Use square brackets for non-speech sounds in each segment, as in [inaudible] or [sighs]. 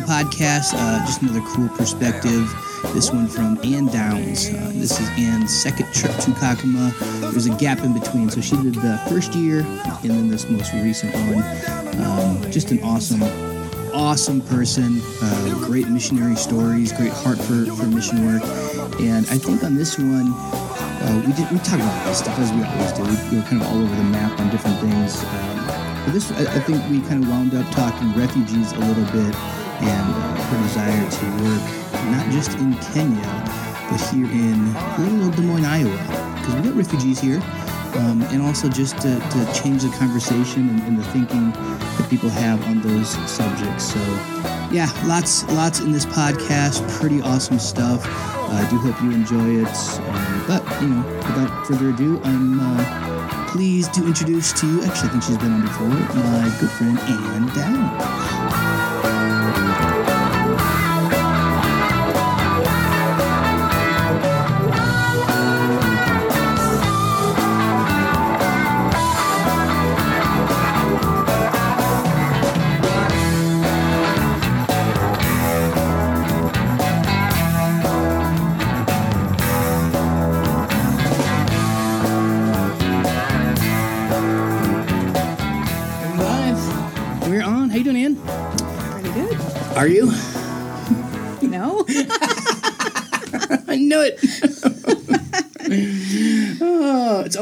podcast. Uh, just another cool perspective. This one from Ann Downs. Uh, this is Ann's second trip to Kakuma. There's a gap in between. So she did the first year and then this most recent one. Um, just an awesome, awesome person. Uh, great missionary stories, great heart for, for mission work. And I think on this one, uh, we did we talked about this stuff as we always do. We, we were kind of all over the map on different things. Um, but this, I, I think we kind of wound up talking refugees a little bit and her desire to work not just in Kenya, but here in little old Des Moines, Iowa, because we got refugees here. Um, and also just to, to change the conversation and, and the thinking that people have on those subjects. So, yeah, lots, lots in this podcast. Pretty awesome stuff. I do hope you enjoy it. Um, but you know, without further ado, I'm uh, pleased to introduce to you. Actually, I think she's been on before. My good friend Ann Downs.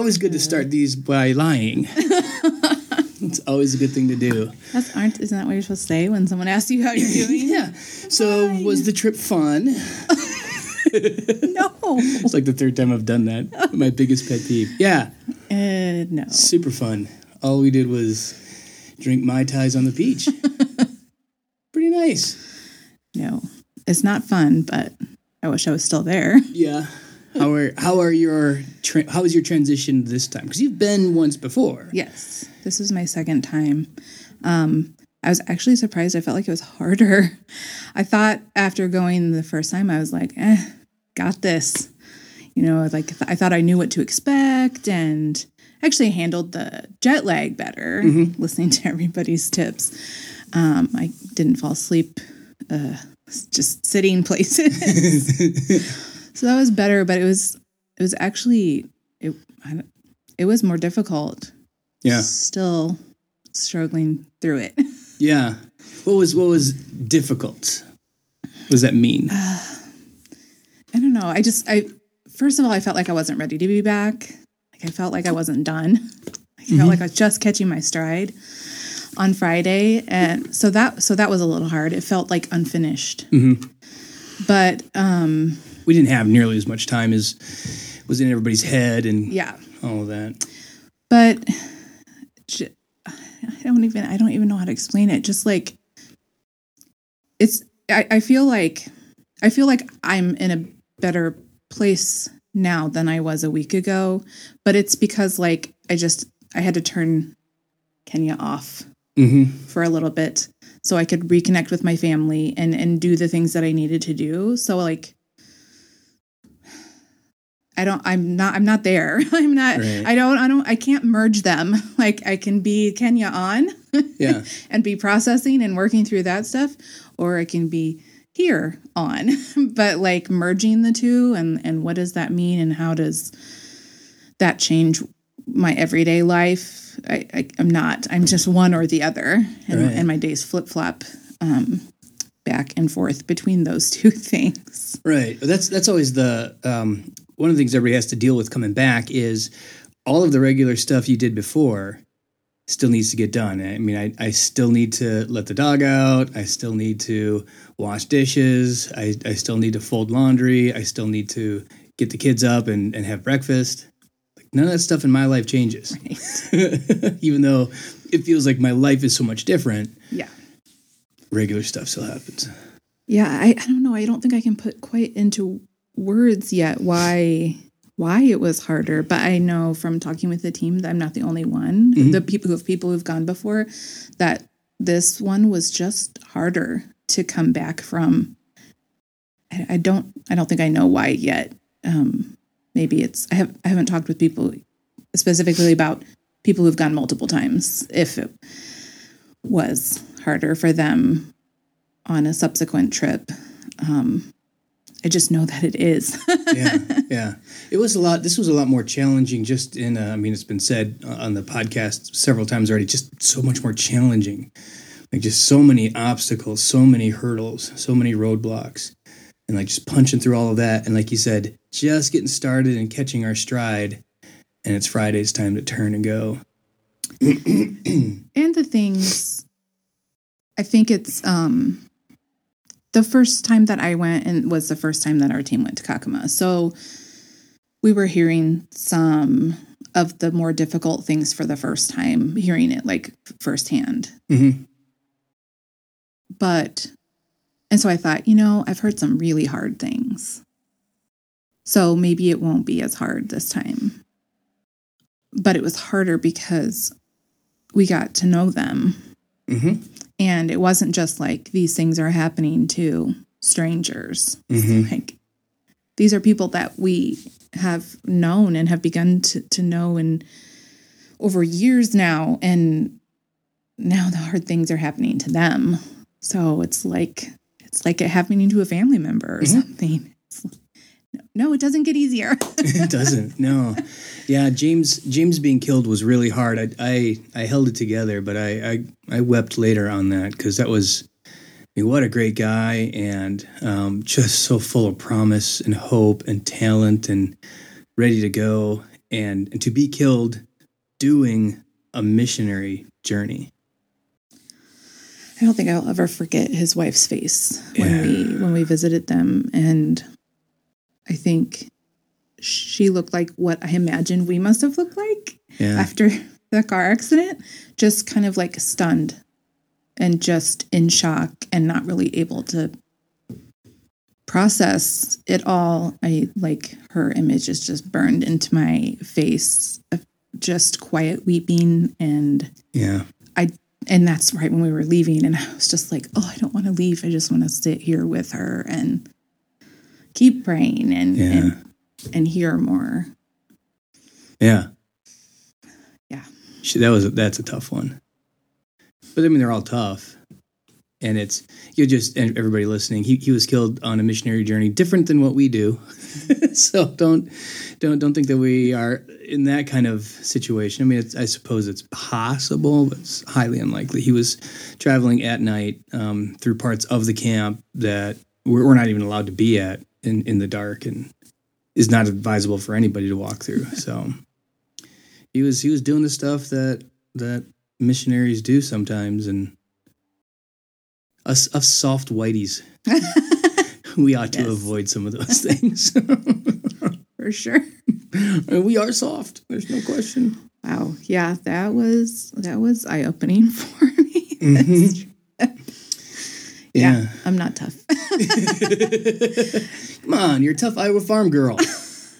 Always good to start these by lying. [laughs] it's always a good thing to do. That's aren't isn't that what you're supposed to say when someone asks you how you're [laughs] doing? Yeah. So, was the trip fun? [laughs] no. It's like the third time I've done that. My biggest pet peeve. Yeah, Uh, no. super fun. All we did was drink mai tais on the beach. Pretty nice. No. It's not fun, but I wish I was still there. Yeah. How are how are your tra- how was your transition this time? Because you've been once before. Yes. This is my second time. Um I was actually surprised. I felt like it was harder. [laughs] I thought after going the first time, I was like, eh, got this. You know, like I thought I knew what to expect and actually handled the jet lag better listening to [laughs] everybody's tips. Um, I didn't fall asleep uh, just sitting places. [laughs] so that was better, but it was it was actually it it was more difficult. Yeah. Still struggling through it. [laughs] Yeah. What was what was difficult? What does that mean? [sighs] I don't know. I just I first of all I felt like I wasn't ready to be back. Like I felt like I wasn't done. I felt like I was just catching my stride on Friday, and so that so that was a little hard. It felt like unfinished. But um, We didn't have nearly as much time as was in everybody's head and yeah, all of that. but j- I don't even I don't even know how to explain it. Just like it's I, I feel like I feel like I'm in a better place now than I was a week ago, but it's because like I just I had to turn Kenya off mm-hmm. for a little bit so I could reconnect with my family and and do the things that I needed to do. So like I don't I'm not I'm not there. [laughs] I'm not Right. I don't I don't I can't merge them. [laughs] Like I can be Kenya on [laughs] Yeah. and be processing and working through that stuff or I can be here on. but like merging the two and and what does that mean and how does that change my everyday life? I, I I'm not. I'm just one or the other, and, Right. and my days flip flop um, back and forth between those two things. Right. That's that's always the um, one of the things everybody has to deal with coming back is all of the regular stuff you did before still needs to get done. I mean, I, I still need to let the dog out. I still need to wash dishes. I, I still need to fold laundry. I still need to get the kids up and, and have breakfast. Like none of that stuff in my life changes. [laughs] Even though it feels like my life is so much different, Yeah. regular stuff still happens. Yeah, I, I don't know. I don't think I can put quite into words yet why why it was harder, but I know from talking with the team that I'm not the only one. The people who have people who've gone before that this one was just harder to come back from. I, I don't I don't think I know why yet. Um, maybe it's I have I haven't talked with people specifically about people who've gone multiple times if it was harder for them on a subsequent trip. Um, I just know that it is. yeah, [laughs] yeah. It was a lot. This was a lot more challenging. Just in, uh, I mean, it's been said on the podcast several times already. Just so much more challenging. Like just so many obstacles, so many hurdles, so many roadblocks, and like just punching through all of that. And like you said, just getting started and catching our stride. And it's Friday's time to turn and go. and the things, I think it's um the first time that I went and was the first time that our team went to Kakuma. So we were hearing some of the more difficult things for the first time, hearing it like firsthand. Mm-hmm. But, and so I thought, you know, I've heard some really hard things. So maybe it won't be as hard this time. But it was harder because we got to know them. Mm-hmm. And it wasn't just like these things are happening to strangers. Mm-hmm. Like these are people that we have known and have begun to, to know and over years now. And now the hard things are happening to them. So it's like it's like it happening to a family member or Mhm. something. It's, no, it doesn't get easier. [laughs] it doesn't. No. Yeah, James James being killed was really hard. I I, I held it together, but I I, I wept later on that because that was. I mean, what a great guy, and um, just so full of promise and hope and talent, and ready to go, and, and to be killed doing a missionary journey. I don't think I'll ever forget his wife's face when Yeah. we when we visited them and I think she looked like what I imagined we must have looked like Yeah, after [laughs] the car accident, just kind of like stunned and just in shock and not really able to process it all. I like her image is just burned into my face of just quiet weeping and yeah, I and that's right when we were leaving and I was just like, "Oh, I don't want to leave. I just want to sit here with her and keep praying and Yeah. and, and hear more." yeah. Yeah. That was a, that's a tough one. But I mean, they're all tough, and it's you just and everybody listening. He he was killed on a missionary journey, different than what we do. [laughs] so don't don't don't think that we are in that kind of situation. I mean, it's, I suppose it's possible, but it's highly unlikely. He was traveling at night um, through parts of the camp that we're, we're not even allowed to be at in in the dark, and is not advisable for anybody to walk through. So he was he was doing the stuff that that missionaries do sometimes and us us soft whiteys [laughs] we ought to Yes. avoid some of those [laughs] things [laughs] For sure. And we are soft there's no question Wow. Yeah, that was that was eye opening for me. Mhm. Yeah. I'm not tough. [laughs] come on you're a tough iowa farm girl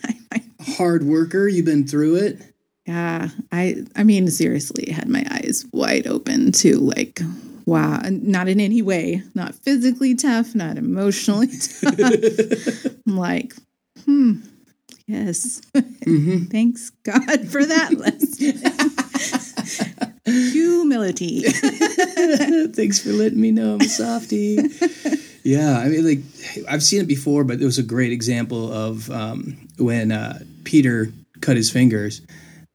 [laughs] hard worker you've been through it yeah, I I mean seriously, had my eyes wide open to like wow, not in any way, not physically tough, not emotionally [laughs] tough. I'm like, hmm, yes. Mhm. Thanks God for that lesson. Humility. [laughs] Thanks for letting me know I'm a softie. [laughs] yeah, I mean, like I've seen it before, but it was a great example of um, when uh, Peter cut his fingers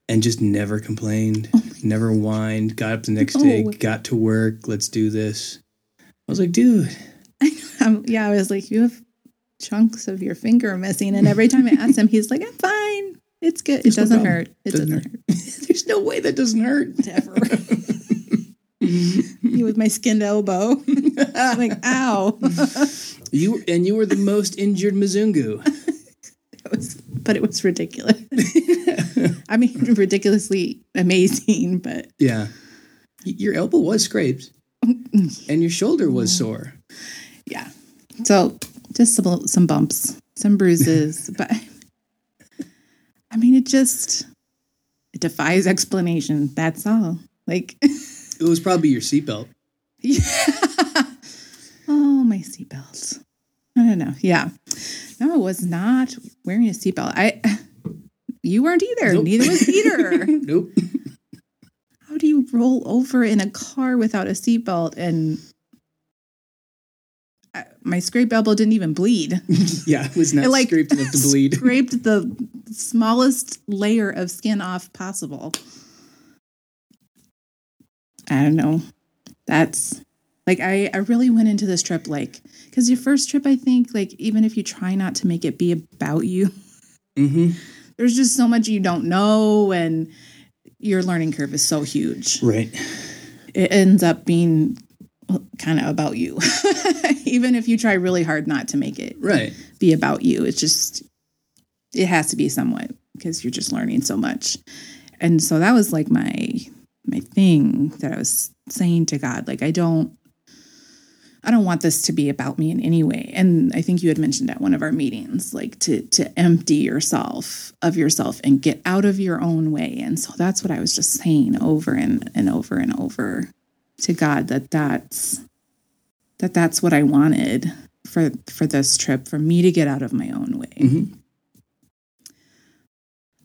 and just never complained, never whined. Got up the next day, got to work. Let's do this. I was like, dude, [laughs] Um, yeah, I was like, you have chunks of your finger missing, and every time I asked him, he's like, I'm fine. It's good. It There's no doesn't problem. hurt. It Doesn't doesn't, hurt. hurt. [laughs] there's no way that doesn't hurt. Ever. Me [laughs] with my skinned elbow. I'm [laughs] like, ow. You and you were the most injured Mizungu. Was, but it was ridiculous. I mean, ridiculously amazing, but Yeah, your elbow was scraped, and your shoulder was sore. yeah. So just some some bumps, some bruises, but I mean, it just it defies explanation. That's all. Like, [laughs] It was probably your seatbelt. yeah. [laughs] Oh, my seatbelt. I don't know. Yeah. No, I was not wearing a seatbelt. I. [laughs] You weren't either. Nope. Neither was Peter. Nope. How do you roll over in a car without a seatbelt and my scrape elbow didn't even bleed. [laughs] yeah, it was not It, like, scraped enough to [laughs] bleed. Scraped the smallest layer of skin off possible. I don't know. That's like I I really went into this trip like because your first trip I think like even if you try not to make it be about you, hmm [laughs] there's just so much you don't know and your learning curve is so huge. Right. It ends up being kind of about you. [laughs] even if you try really hard not to make it Right. be about you. It's just it has to be somewhat because you're just learning so much. And so that was like my my thing that I was saying to God like I don't I don't want this to be about me in any way. And I think you had mentioned at one of our meetings like to to empty yourself of yourself and get out of your own way. And so that's what I was just saying over and and over and over to God that that's that that's what I wanted for for this trip for me to get out of my own way. Mhm.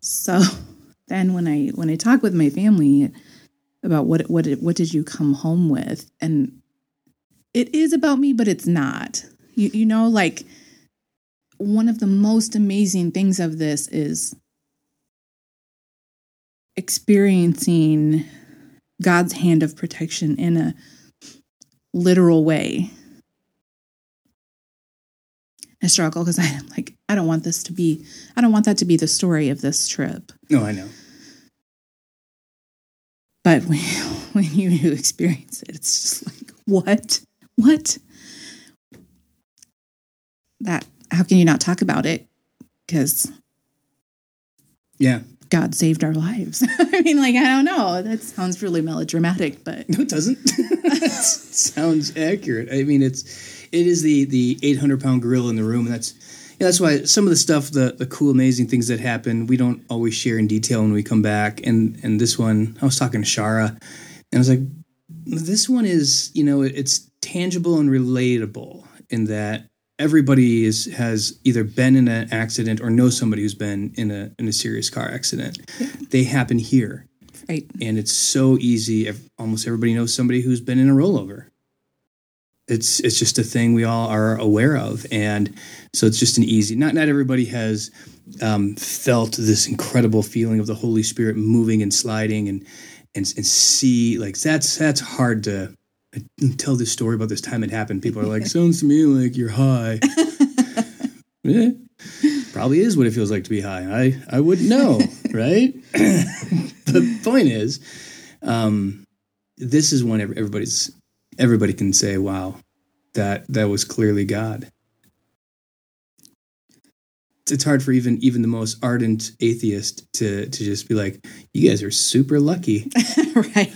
So [laughs] then when I when I talk with my family about what what what did you come home with and it is about me but it's not. You you know like one of the most amazing things of this is experiencing God's hand of protection in a literal way. I struggle because I'm like, I don't want this to be, I don't want that to be the story of this trip. No, I know. But when, [laughs] when you experience it, it's just like, what? What? That, how can you not talk about it? Because Yeah. God saved our lives. [laughs] I mean, like, I don't know. That sounds really melodramatic, but No, it doesn't. [laughs] Sounds accurate. I mean, it's it is the the eight hundred pound gorilla in the room, and that's yeah, that's why some of the stuff, the the cool, amazing things that happen, we don't always share in detail when we come back. And and this one, I was talking to Shara, and I was like, this one is you know it's tangible and relatable in that everybody is has either been in an accident or knows somebody who's been in a in a serious car accident. They happen here right. and it's so easy. Almost everybody knows somebody who's been in a rollover. It's it's just a thing we all are aware of, and so it's just an easy. Not not everybody has um, felt this incredible feeling of the Holy Spirit moving and sliding, and and and see like that's that's hard to tell this story about this time it happened. People are like, sounds to me like you're high. [laughs] Eh, probably is what it feels like to be high. I I wouldn't know, [laughs] right? [laughs] the point is, um, this is when everybody's everybody can say, "Wow, that that was clearly God." It's, it's hard for even even the most ardent atheist to to just be like, "You guys are super lucky, right.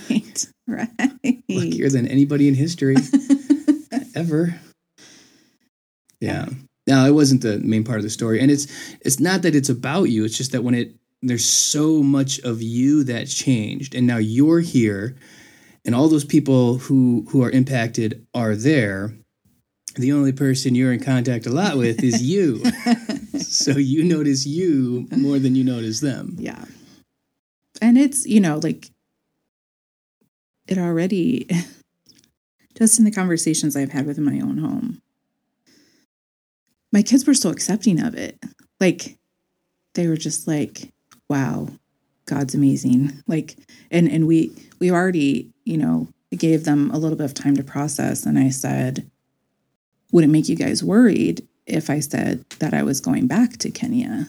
[laughs] Right. luckier than anybody in history [laughs] ever." Yeah. Now it wasn't the main part of the story, and it's it's not that it's about you. It's just that when it there's so much of you that changed, and now you're here, and all those people who who are impacted are there. The only person you're in contact a lot with is you, [laughs] so you notice you more than you notice them. Yeah. And it's, you know, like it already, [laughs] just in the conversations I've had within my own home, my kids were so accepting of it. Like they were just like, wow, God's amazing. [laughs] Like, and, and we, we already, you know, gave them a little bit of time to process. And I said, would it make you guys worried if I said that I was going back to Kenya?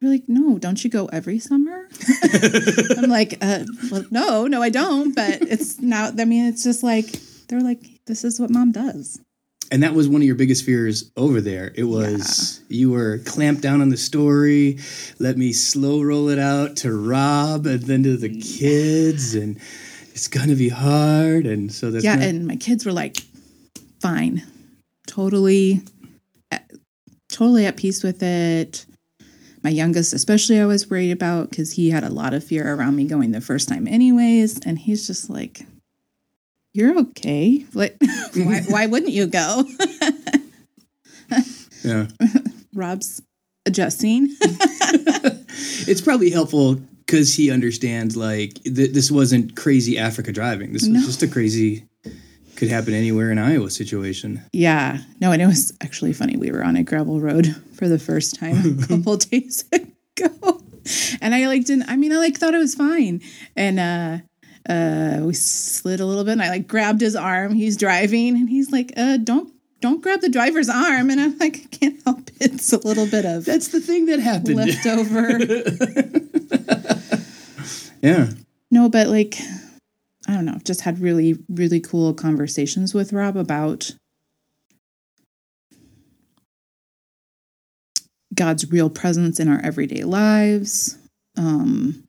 They're like, no, don't you go every summer? [laughs] I'm like, uh, well, no, no, I don't. But it's now, I mean, it's just like, they're like, this is what mom does. And that was one of your biggest fears over there. It was you were clamped down on the story, let me slow roll it out to Rob and then to the kids, and it's gonna be hard. And so that's yeah. not- And my kids were like, fine, totally, totally at peace with it. My youngest, especially, I was worried about because he had a lot of fear around me going the first time, anyways. And he's just like, "You're okay. Like, [laughs] why, [laughs] why wouldn't you go?" yeah. [laughs] Rob's adjusting. it's probably helpful because he understands like th- this wasn't crazy Africa driving. This was No. just a crazy could happen anywhere in Iowa situation. Yeah. No, and it was actually funny. We were on a gravel road for the first time a [laughs] couple days [laughs] ago. And I like didn't I mean I like thought it was fine. And uh uh we slid a little bit and I like grabbed his arm. He's driving and he's like, uh don't don't grab the driver's arm. And I'm like, I can't help it. It's a little bit of That's the thing that happened. leftover. [laughs] yeah. no, but like I don't know, just had really, really cool conversations with Rob about God's real presence in our everyday lives, um,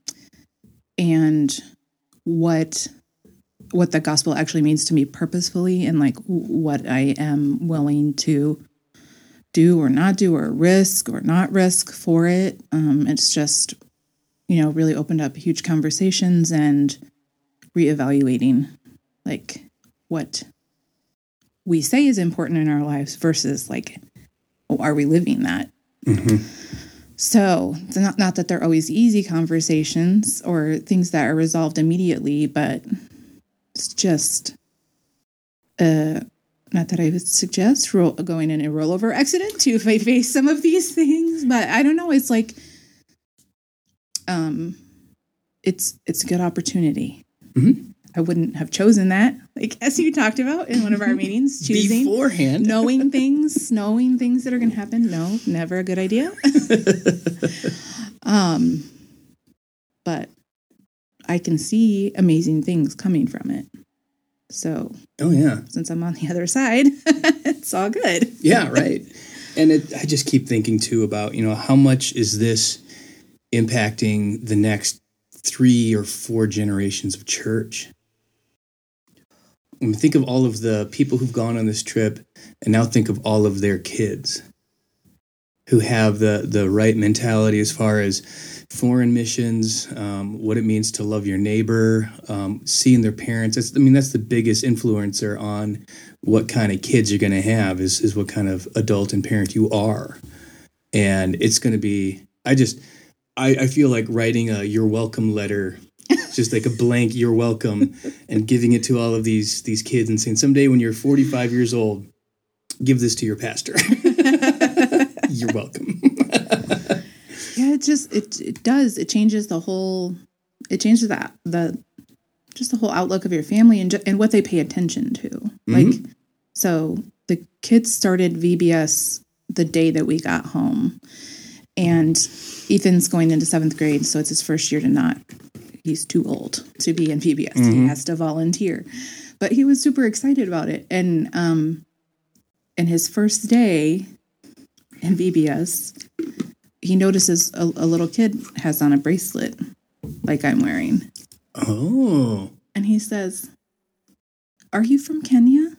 and what what the gospel actually means to me purposefully, and like what I am willing to do or not do, or risk or not risk for it. Um, it's just, you know, really opened up huge conversations and reevaluating like what we say is important in our lives versus like oh, are we living that so it's not, not that they're always easy conversations or things that are resolved immediately but it's just uh not that I would suggest roll, going in a rollover accident to fa- [laughs] face some of these things, but I don't know. It's like, um, it's it's a good opportunity. I wouldn't have chosen that, like as you talked about in one of our [laughs] meetings, choosing Beforehand. [laughs] knowing things, knowing things that are going to happen. No, never a good idea. [laughs] um, but I can see amazing things coming from it. So Oh yeah. since I'm on the other side, it's all good. Yeah, right. and it, I just keep thinking too about, you know, how much is this impacting the next three or four generations of church? I mean, think of all of the people who've gone on this trip and now think of all of their kids who have the, the right mentality as far as foreign missions, um, what it means to love your neighbor, um, seeing their parents. That's, I mean, that's the biggest influencer on what kind of kids you're going to have is, is what kind of adult and parent you are. And it's going to be, I just, I, I feel like writing a you're welcome letter, just like a blank you're welcome, and giving it to all of these these kids and saying, someday when you're 45 years old, give this to your pastor. [laughs] you're welcome. Yeah, it just it it does. It changes the whole. It changes that the just the whole outlook of your family and and what they pay attention to. Mm-hmm. Like, so the kids started VBS the day that we got home, and Ethan's going into seventh grade, so it's his first year to not. He's too old to be in VBS. He has to volunteer, but he was super excited about it. And um, and his first day in VBS, he notices a, a little kid has on a bracelet like I'm wearing. Oh, And he says, Are you from Kenya?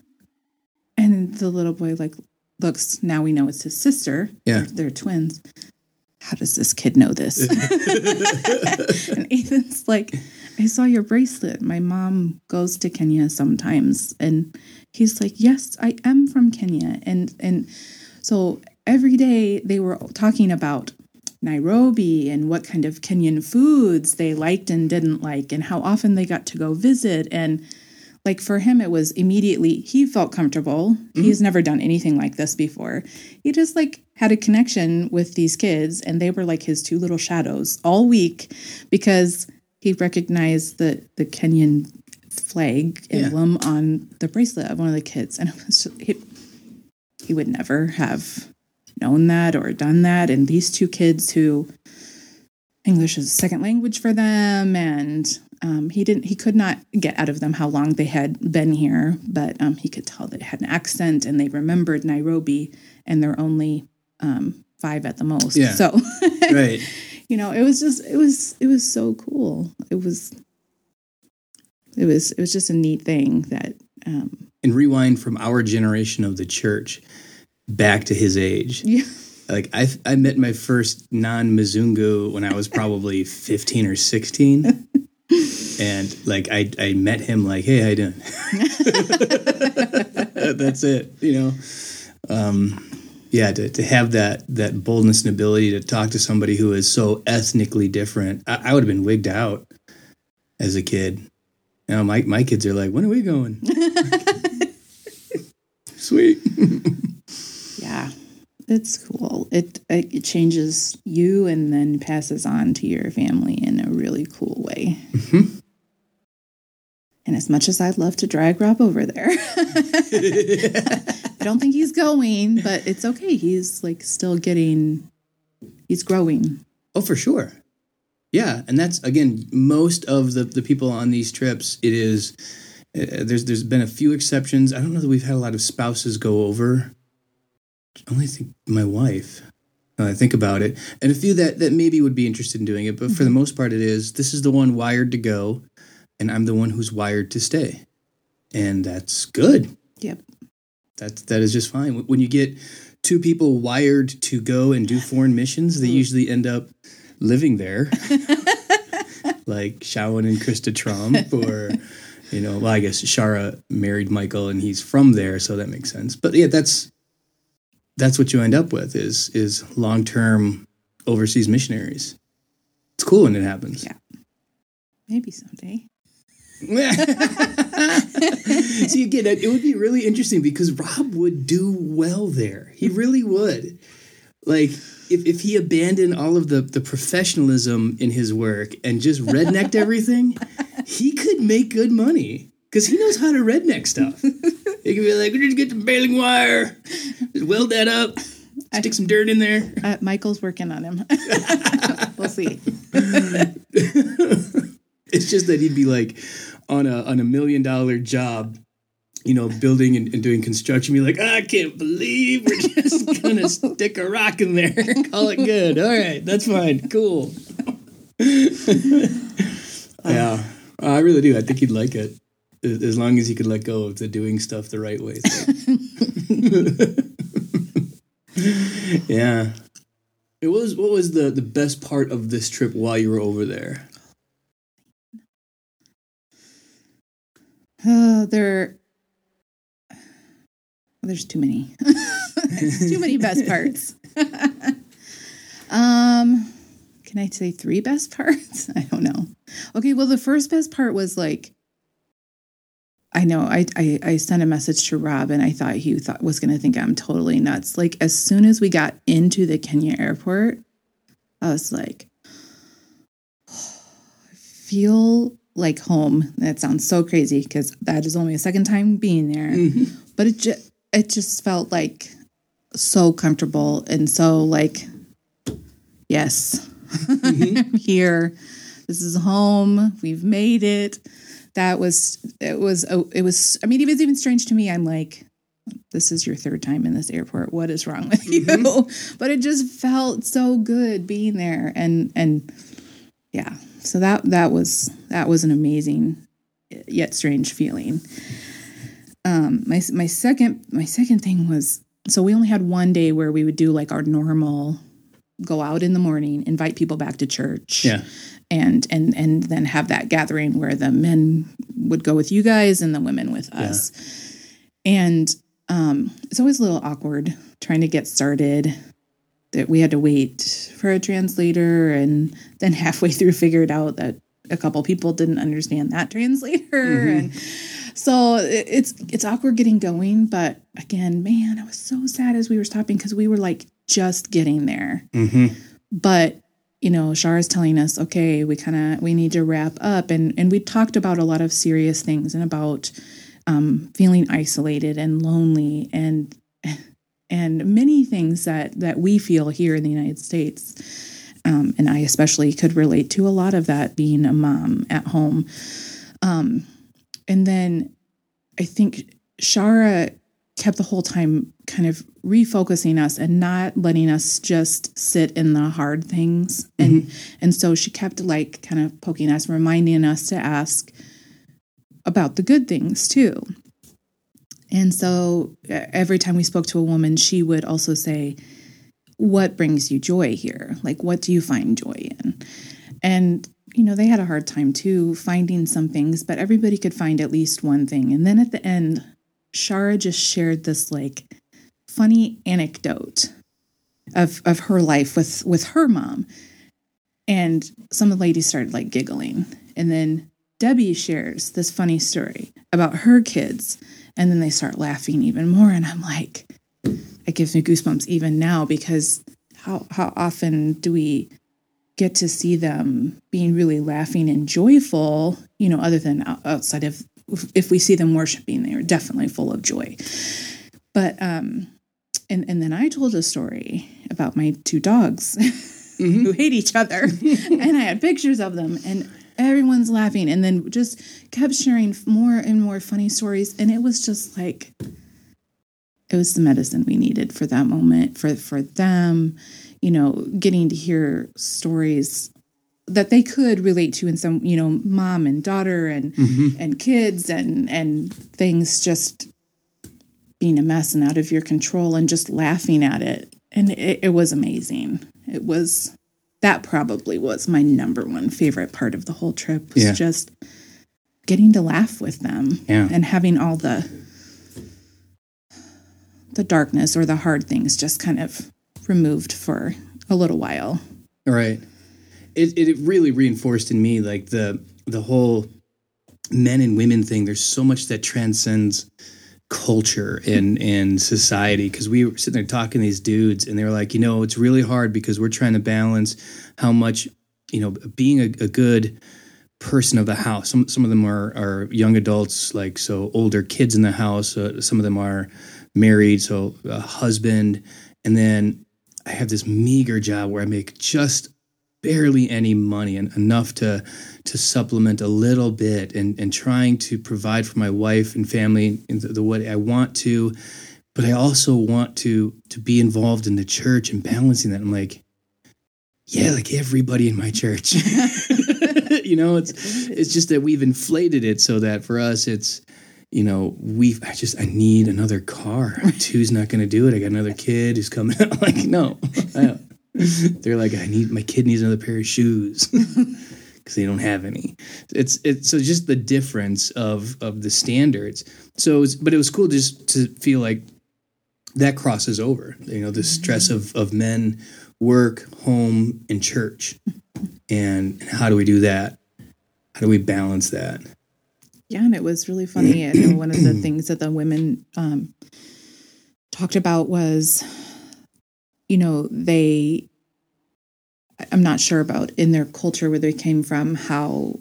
And the little boy like looks, now we know it's his sister. Yeah. They're twins. How does this kid know this? [laughs] [laughs] and Ethan's like, I saw your bracelet. My mom goes to Kenya sometimes. And he's like, Yes, I am from Kenya. And and so every day they were talking about Nairobi and what kind of Kenyan foods they liked and didn't like and how often they got to go visit and like for him it was immediately he felt comfortable mm-hmm. he's never done anything like this before he just like had a connection with these kids and they were like his two little shadows all week because he recognized the the kenyan flag emblem on the bracelet of one of the kids. And [laughs] it was just, he, he would never have known that or done that. And these two kids who english is a second language for them and um, he didn't he could not get out of them how long they had been here but um, he could tell they had an accent and they remembered nairobi and they're only um, five at the most Yeah. so [laughs] right. you know it was just it was it was so cool it was it was it was just a neat thing that um and rewind from our generation of the church back to his age. [laughs] yeah Like I, I met my first non-Mizungu when I was probably [laughs] 15 or 16. And like I, I met him like, hey, how you doing? That's it, you know. Um, yeah, to, to have that that boldness and ability to talk to somebody who is so ethnically different, I, I would have been wigged out as a kid. Now my my kids are like, when are we going? [laughs] Sweet. [laughs] Yeah. It's cool. It it changes you and then passes on to your family in a really cool way. Mm-hmm. And as much as I'd love to drag Rob over there, I don't think he's going, but it's okay. He's like still getting, he's growing. Oh, for sure. Yeah, and that's again most of the the people on these trips. It is uh, there's there's been a few exceptions. I don't know that we've had a lot of spouses go over. I only think my wife. I think about it, and a few that that maybe would be interested in doing it, but for the most part, it is this is the one wired to go, and I'm the one who's wired to stay, and that's good. Yep. That that is just fine. When you get two people wired to go and do foreign missions, they hmm. usually end up living there, [laughs] like Shawan and Krista Trump, or you know, well, I guess Shara married Michael and he's from there, so that makes sense. But yeah, that's that's what you end up with is is long term overseas missionaries. It's cool when it happens. Yeah. Maybe someday. [laughs] See again, it it would be really interesting because Rob would do well there. He really would. Like if, if he abandoned all of the, the professionalism in his work and just rednecked [laughs] everything, he could make good money because he knows how to redneck stuff. He could be like, we're just get some baling wire, just weld that up, stick some dirt in there. Uh, Michael's working on him. [laughs] we'll see. It's just that he'd be like on a on a million dollar job, you know, building and, and doing construction. Be like, I can't believe we're [laughs] just gonna stick a rock in there, call it good. All right, that's fine, cool. [laughs] yeah, uh, I really do. I think he'd like it as long as he could let go of the doing stuff the right way. [laughs] yeah. It was what was the the best part of this trip while you were over there? Uh, there, there's too many. [laughs] Too many best parts. [laughs] um, can I say three best parts? [laughs] I don't know. Okay, well, the first best part was like, I know I I, I sent a message to Rob and I thought he thought was going to think I'm totally nuts. Like as soon as we got into the Kenya airport, I was like, [sighs] I feel like home. That sounds so crazy because that is only a second time being there, mm-hmm. but it just it just felt like so comfortable and so like, yes, I'm mm-hmm. [laughs] here. This is home. We've made it. That was it was oh, it was. I mean, it was even strange to me. I'm like, this is your third time in this airport. What is wrong with you? Mm-hmm. [laughs] But it just felt so good being there, and and yeah. So that that was that was an amazing yet strange feeling. Um, my my second my second thing was so we only had one day where we would do like our normal go out in the morning, invite people back to church Yeah. and and and then have that gathering where the men would go with you guys and the women with us. And um, it's always a little awkward trying to get started. That we had to wait for a translator, and then [laughs] halfway through figured out that a couple people didn't understand that translator, [laughs] and so it's it's awkward getting going. But again, man, I was so sad as we were stopping because we were like just getting there Mm-hmm. but you know Shara's telling us okay we kind of we need to wrap up and and we talked about a lot of serious things and about um, feeling isolated and lonely and and many things that that we feel here in the United States um, and I especially could relate to a lot of that being a mom at home. Um, and then I think Shara kept the whole time kind of refocusing us and not letting us just sit in the hard things. And and so she kept like kind of poking us reminding us to ask about the good things too. And so every time we spoke to a woman she would also say what brings you joy here like what do you find joy in and you know they had a hard time too finding some things but everybody could find at least one thing and then at the end Shara just shared this like funny anecdote of of her life with with her mom. And some of the ladies started like giggling. And then Debbie shares this funny story about her kids, and then they start laughing even more. And I'm like, it gives me goosebumps even now because how how often do we get to see them being really laughing and joyful? You know, other than outside of if we see them worshiping, they are definitely full of joy. But um, and and then I told a story about my two dogs [laughs] mm-hmm. who hate each other, [laughs] and I had pictures of them, and everyone's laughing, and then just kept sharing more and more funny stories, and it was just like it was the medicine we needed for that moment for for them you know getting to hear stories that they could relate to in some you know mom and daughter and mm-hmm. and kids and and things just being a mess and out of your control and just laughing at it. And it, it was amazing. It was that probably was my number one favorite part of the whole trip was yeah. just getting to laugh with them yeah. and having all the the darkness or the hard things just kind of removed for a little while. Right. It it really reinforced in me like the the whole men and women thing. There's so much that transcends culture and and society because we were sitting there talking to these dudes and they were like you know it's really hard because we're trying to balance how much you know being a, a good person of the house some some of them are are young adults like so older kids in the house uh, some of them are married so a husband. And then i have this meager job where i make just barely any money and enough to to supplement a little bit and and trying to provide for my wife and family in the, the way I want to. But I also want to to be involved in the church and balancing that. I'm like yeah like everybody in my church. [laughs] You know it's it's just that we've inflated it so that for us it's you know, we I just I need another car. [laughs] Two's not going to do it. I got another kid who's coming. I'm [laughs] like, no, They're like, I need my kid needs another pair of shoes [laughs] because they don't have any. It's it's so just the difference of of the standards. So, was, but it was cool just to feel like that crosses over. You know, the mm-hmm. stress of of men, work, home, and church, and how do we do that? How do we balance that? Yeah, and it was really funny. And one of the [clears throat] things that the women um, talked about was you know, they, I'm not sure about in their culture where they came from, how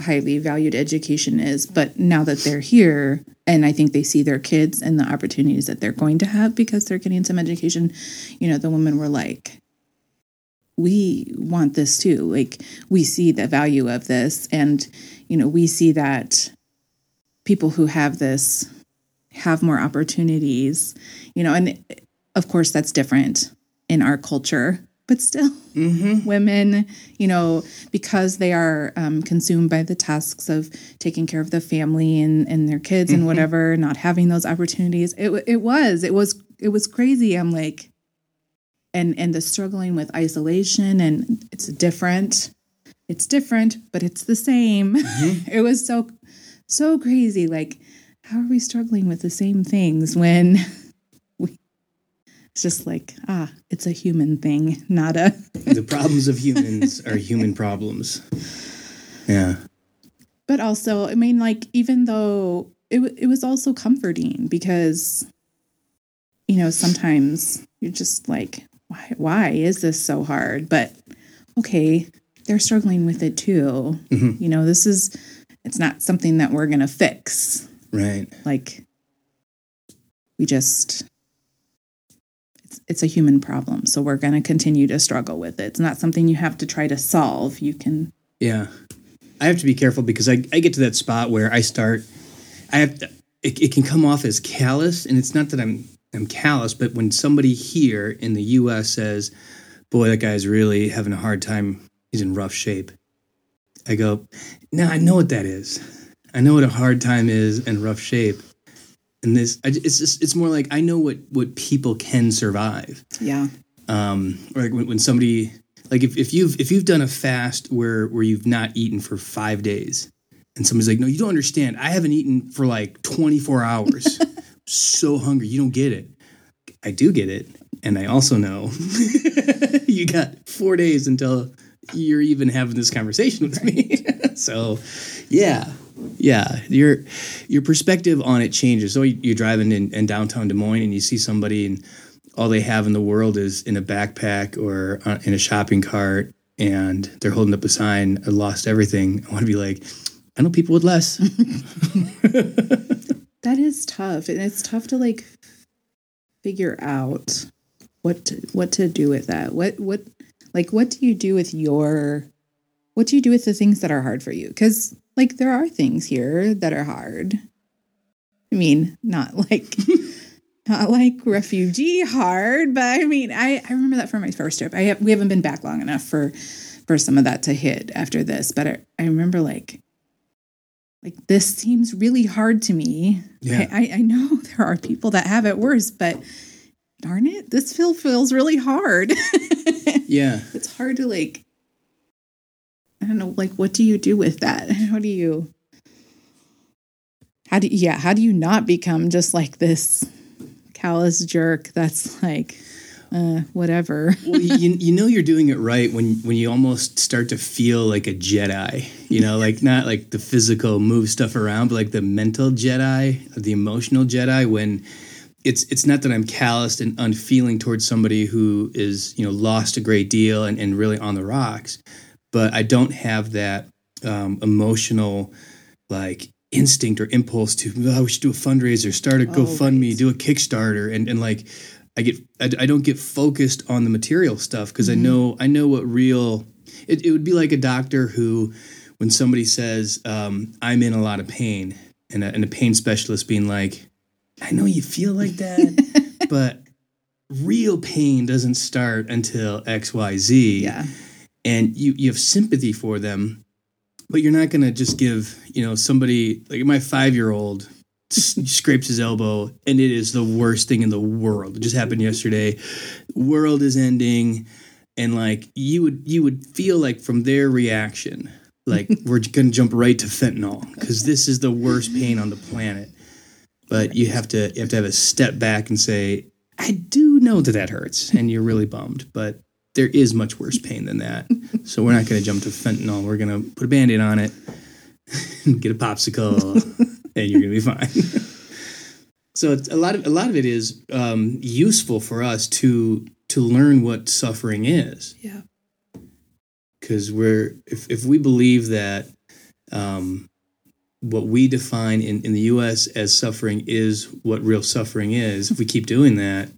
highly valued education is. But now that they're here, and I think they see their kids and the opportunities that they're going to have because they're getting some education, you know, the women were like, we want this too. Like, we see the value of this. And, you know, we see that people who have this have more opportunities, you know, and of course, that's different in our culture, but still, mm-hmm. women, you know, because they are um, consumed by the tasks of taking care of the family and, and their kids mm-hmm. and whatever, not having those opportunities. It, it was, it was, it was crazy. I'm like, and and the struggling with isolation and it's different it's different but it's the same mm-hmm. [laughs] it was so so crazy like how are we struggling with the same things when [laughs] we, it's just like, ah, it's a human thing, [laughs] not a. the problems of humans are human problems. Yeah. But also, I mean, like, even though it, it was also comforting because, you know, sometimes you're just like, why, why is this so hard? But okay, they're struggling with it too. Mm-hmm. You know, this is, it's not something that we're going to fix. Right. Like, we just it's, it's a human problem. So we're going to continue to struggle with it. It's not something you have to try to solve. You can. Yeah. I have to be careful because I, I get to that spot where I start, I have to, it, it can come off as callous. And it's not that I'm, I'm callous, but when somebody here in the US says, boy, that guy's really having a hard time, he's in rough shape. I go, no, I know what that is. I know what a hard time is and rough shape and this it's just, it's more like I know what what people can survive. Yeah. Um, like when, when somebody like if, if you've if you've done a fast where where you've not eaten for five days, and somebody's like, "No, you don't understand. I haven't eaten for like 24 hours. [laughs] so hungry. You don't get it." I do get it, and I also know [laughs] you got four days until you're even having this conversation with me. [laughs] so, yeah, yeah. Your your perspective on it changes. So you're driving in, in downtown Des Moines and you see somebody and all they have in the world is in a backpack or uh, in a shopping cart and they're holding up a sign, I lost everything. I want to be like, I know people with less. [laughs] that is tough. And it's tough to like figure out what to, what to do with that. What what like what do you do with your what do you do with the things that are hard for you? Cuz like there are things here that are hard. I mean, not like [laughs] not like refugee hard, but I mean, I, I remember that from my first trip. I have, we haven't been back long enough for for some of that to hit after this, but I, I remember like like this seems really hard to me. Yeah. I, I, I know [laughs] there are people that have it worse, but darn it, this feel feels really hard. [laughs] yeah. It's hard to like I don't know, like what do you do with that? [laughs] How do you how do yeah, how do you not become just like this callous jerk that's like uh, whatever. [laughs] well, you, you know you're doing it right when when you almost start to feel like a Jedi. You know, like not like the physical move stuff around, but like the mental Jedi, the emotional Jedi. When it's it's not that I'm calloused and unfeeling towards somebody who is you know lost a great deal and, and really on the rocks, but I don't have that um, emotional like instinct or impulse to oh, we should do a fundraiser, start a oh, GoFundMe, right. do a Kickstarter, and and like I get I, I don't get focused on the material stuff because mm-hmm. I know I know what real it, it would be like a doctor who when somebody says um, I'm in a lot of pain and a, and a pain specialist being like I know you feel like that [laughs] but real pain doesn't start until XYZ yeah. And you you have sympathy for them but you're not going to just give you know somebody like my five year old scrapes his elbow and it is the worst thing in the world. It just happened yesterday. World is ending and like you would you would feel like from their reaction like [laughs] we're gonna jump right to fentanyl because this is the worst pain on the planet but you have to you have to have a step back and say i do know that that hurts and you're really bummed but there is much worse pain than that. [laughs] so we're not going to jump to fentanyl. We're going to put a band-aid on it, [laughs] get a popsicle, [laughs] and you're going to be fine. so a lot of a lot of it is um, useful for us to to learn what suffering is. Yeah. Because we're if if we believe that um, what we define in, in the U.S. as suffering is what real suffering is, if we keep doing that,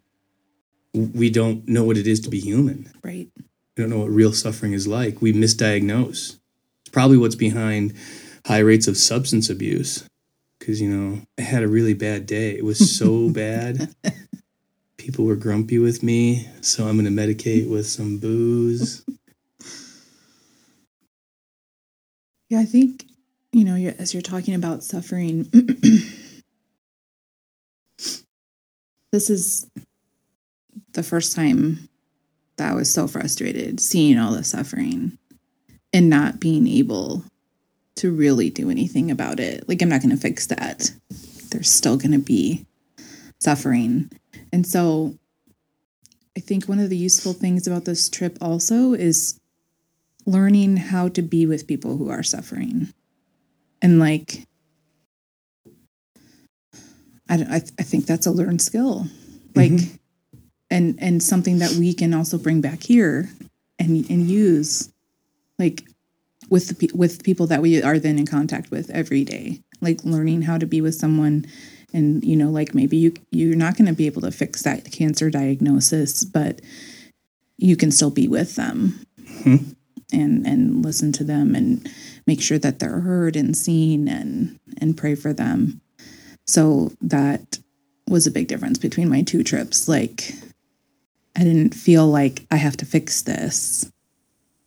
we don't know what it is to be human. Right. We don't know what real suffering is like. We misdiagnose. It's probably what's behind high rates of substance abuse. Because, you know, I had a really bad day. It was so [laughs] bad. People were grumpy with me. So I'm going to medicate with some booze. [laughs] Yeah, I think, you know, as you're talking about suffering, [clears throat] this is the first time that I was so frustrated seeing all the suffering and not being able to really do anything about it. Like, I'm not going to fix that. There's still going to be suffering. And so, I think one of the useful things about this trip also is learning how to be with people who are suffering. And like, I, I, I think that's a learned skill. Like, mm-hmm and and something that we can also bring back here and and use like with the with people that we are then in contact with every day like learning how to be with someone and you know like maybe you you're not going to be able to fix that cancer diagnosis but you can still be with them mm-hmm. and and listen to them and make sure that they're heard and seen and and pray for them so that was a big difference between my two trips like I didn't feel like I have to fix this.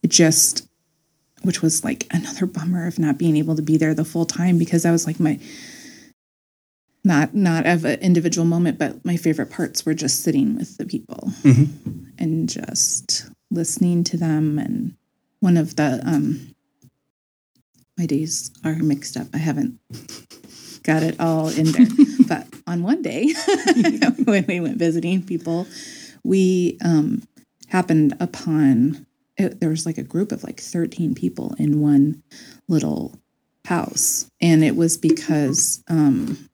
It just, which was like another bummer of not being able to be there the full time because I was like my, not not of an individual moment, but my favorite parts were just sitting with the people mm-hmm. and just listening to them. And one of the um, my days are mixed up. I haven't got it all in there, [laughs] but on one day [laughs] when we went visiting people we um, happened upon it, there was like a group of like 13 people in one little house. And it was because um,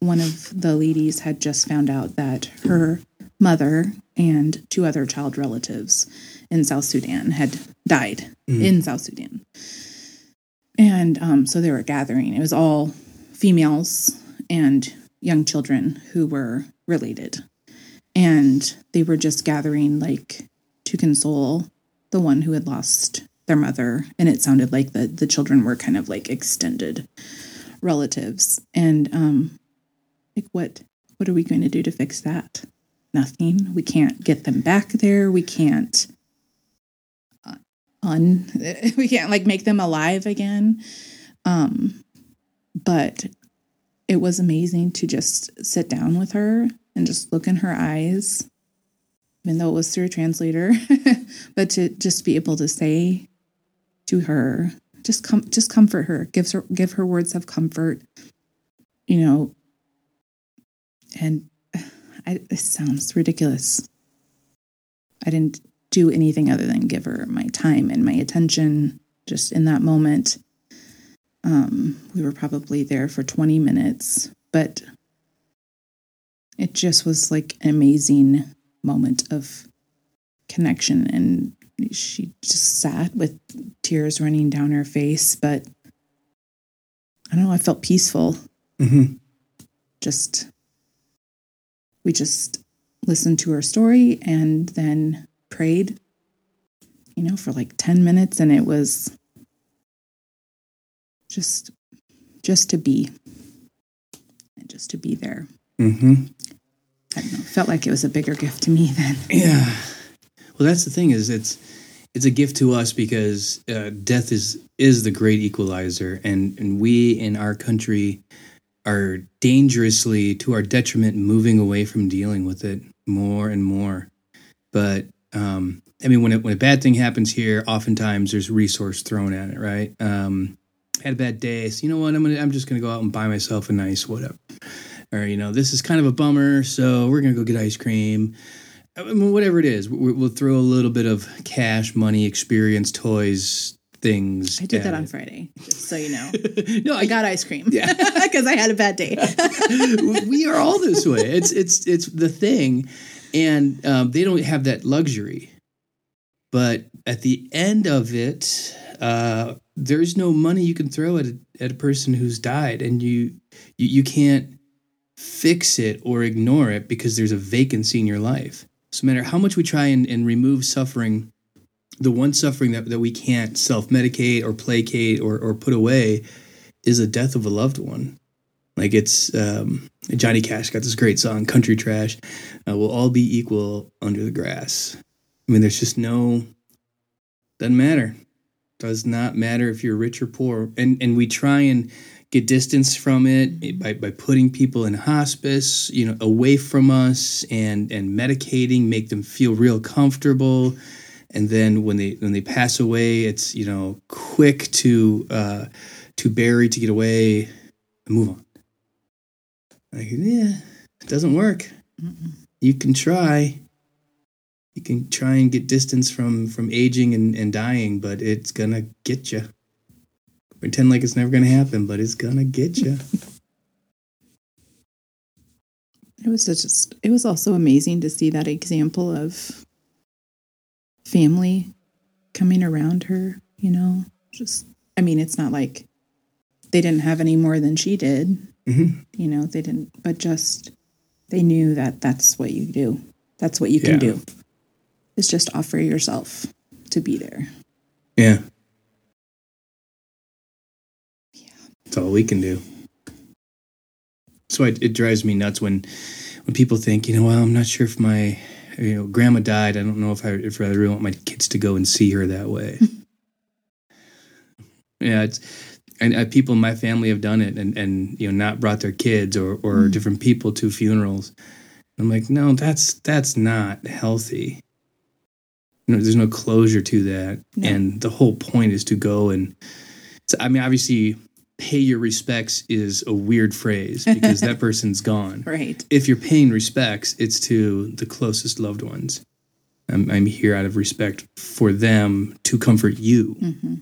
one of the ladies had just found out that her mother and two other child relatives in South Sudan had died in South Sudan. And um, so they were gathering. It was all females and young children who were related. And they were just gathering, like, to console the one who had lost their mother. And it sounded like the, the children were kind of like extended relatives. And, um, like, what, what are we going to do to fix that? Nothing. We can't get them back there. We can't un, [laughs] we can't like make them alive again. Um, but it was amazing to just sit down with her and just look in her eyes, even though it was through a translator, [laughs] but to just be able to say to her, just come, just comfort her, gives her, give her words of comfort, you know, and [sighs] I, it sounds ridiculous. I didn't do anything other than give her my time and my attention just in that moment. Um, we were probably there for 20 minutes, but it just was like an amazing moment of connection. And she just sat with tears running down her face, but I don't know, I felt peaceful. Mm-hmm. Just, we just listened to her story and then prayed, you know, for like 10 minutes. And it was just, just to be, and just to be there. Mm-hmm. I don't know, felt like it was a bigger gift to me [laughs] than Yeah. Well, that's the thing is it's it's a gift to us because uh, death is is the great equalizer, and and we in our country are dangerously to our detriment moving away from dealing with it more and more. But um, I mean, when it, when a bad thing happens here, oftentimes there's resource thrown at it, right? Um, had a bad day, so you know what? I'm gonna I'm just gonna go out and buy myself a nice whatever or you know this is kind of a bummer so we're gonna go get ice cream I mean, whatever it is we- we'll throw a little bit of cash money experience toys things I did at that on. Friday, just so you know. [laughs] no I got ice cream Yeah. [laughs] because I had a bad day. [laughs] we are all this way it's it's it's the thing and um, they don't have that luxury. But at the end of it uh, there's no money you can throw at a, at a person who's died. And you, you you can't fix it or ignore it because there's a vacancy in your life. So no matter how much we try and, and remove suffering the one suffering that, that we can't self-medicate or placate or, or put away is the death of a loved one like it's um, Johnny Cash got this great song, "Country Trash." Uh, we'll all be equal under the grass. I mean, there's just no doesn't matter. Does not matter if you're rich or poor, and and we try and get distance from it by, by putting people in hospice, you know, away from us and and medicating, make them feel real comfortable, and then when they when they pass away, it's you know quick to uh, to bury to get away and move on. Like, yeah, it doesn't work. You can try. You can try and get distance from from aging and, and dying, but it's gonna get you. Pretend like it's never gonna happen, but it's gonna get you. [laughs] It was just, it was also amazing to see that example of family coming around her, you know, just, I mean, it's not like they didn't have any more than she did, Mhm. you know, they didn't, but just, they knew that that's what you do. That's what you can Yeah. do. Is just offer yourself to be there. Yeah. Yeah. That's all we can do. So it, it drives me nuts when when people think, you know, well, I'm not sure if my you know grandma died. I don't know if I if I really want my kids to go and see her that way. [laughs] yeah, it's and uh, people in my family have done it and and you know not brought their kids or or different people to funerals. I'm like, no, that's that's not healthy. You know, there's no closure to that, No. and the whole point is to go and. So, I mean, obviously, pay your respects is a weird phrase because [laughs] that person's gone. Right. If you're paying respects, it's to the closest loved ones. I'm, I'm here out of respect for them to comfort you. hmm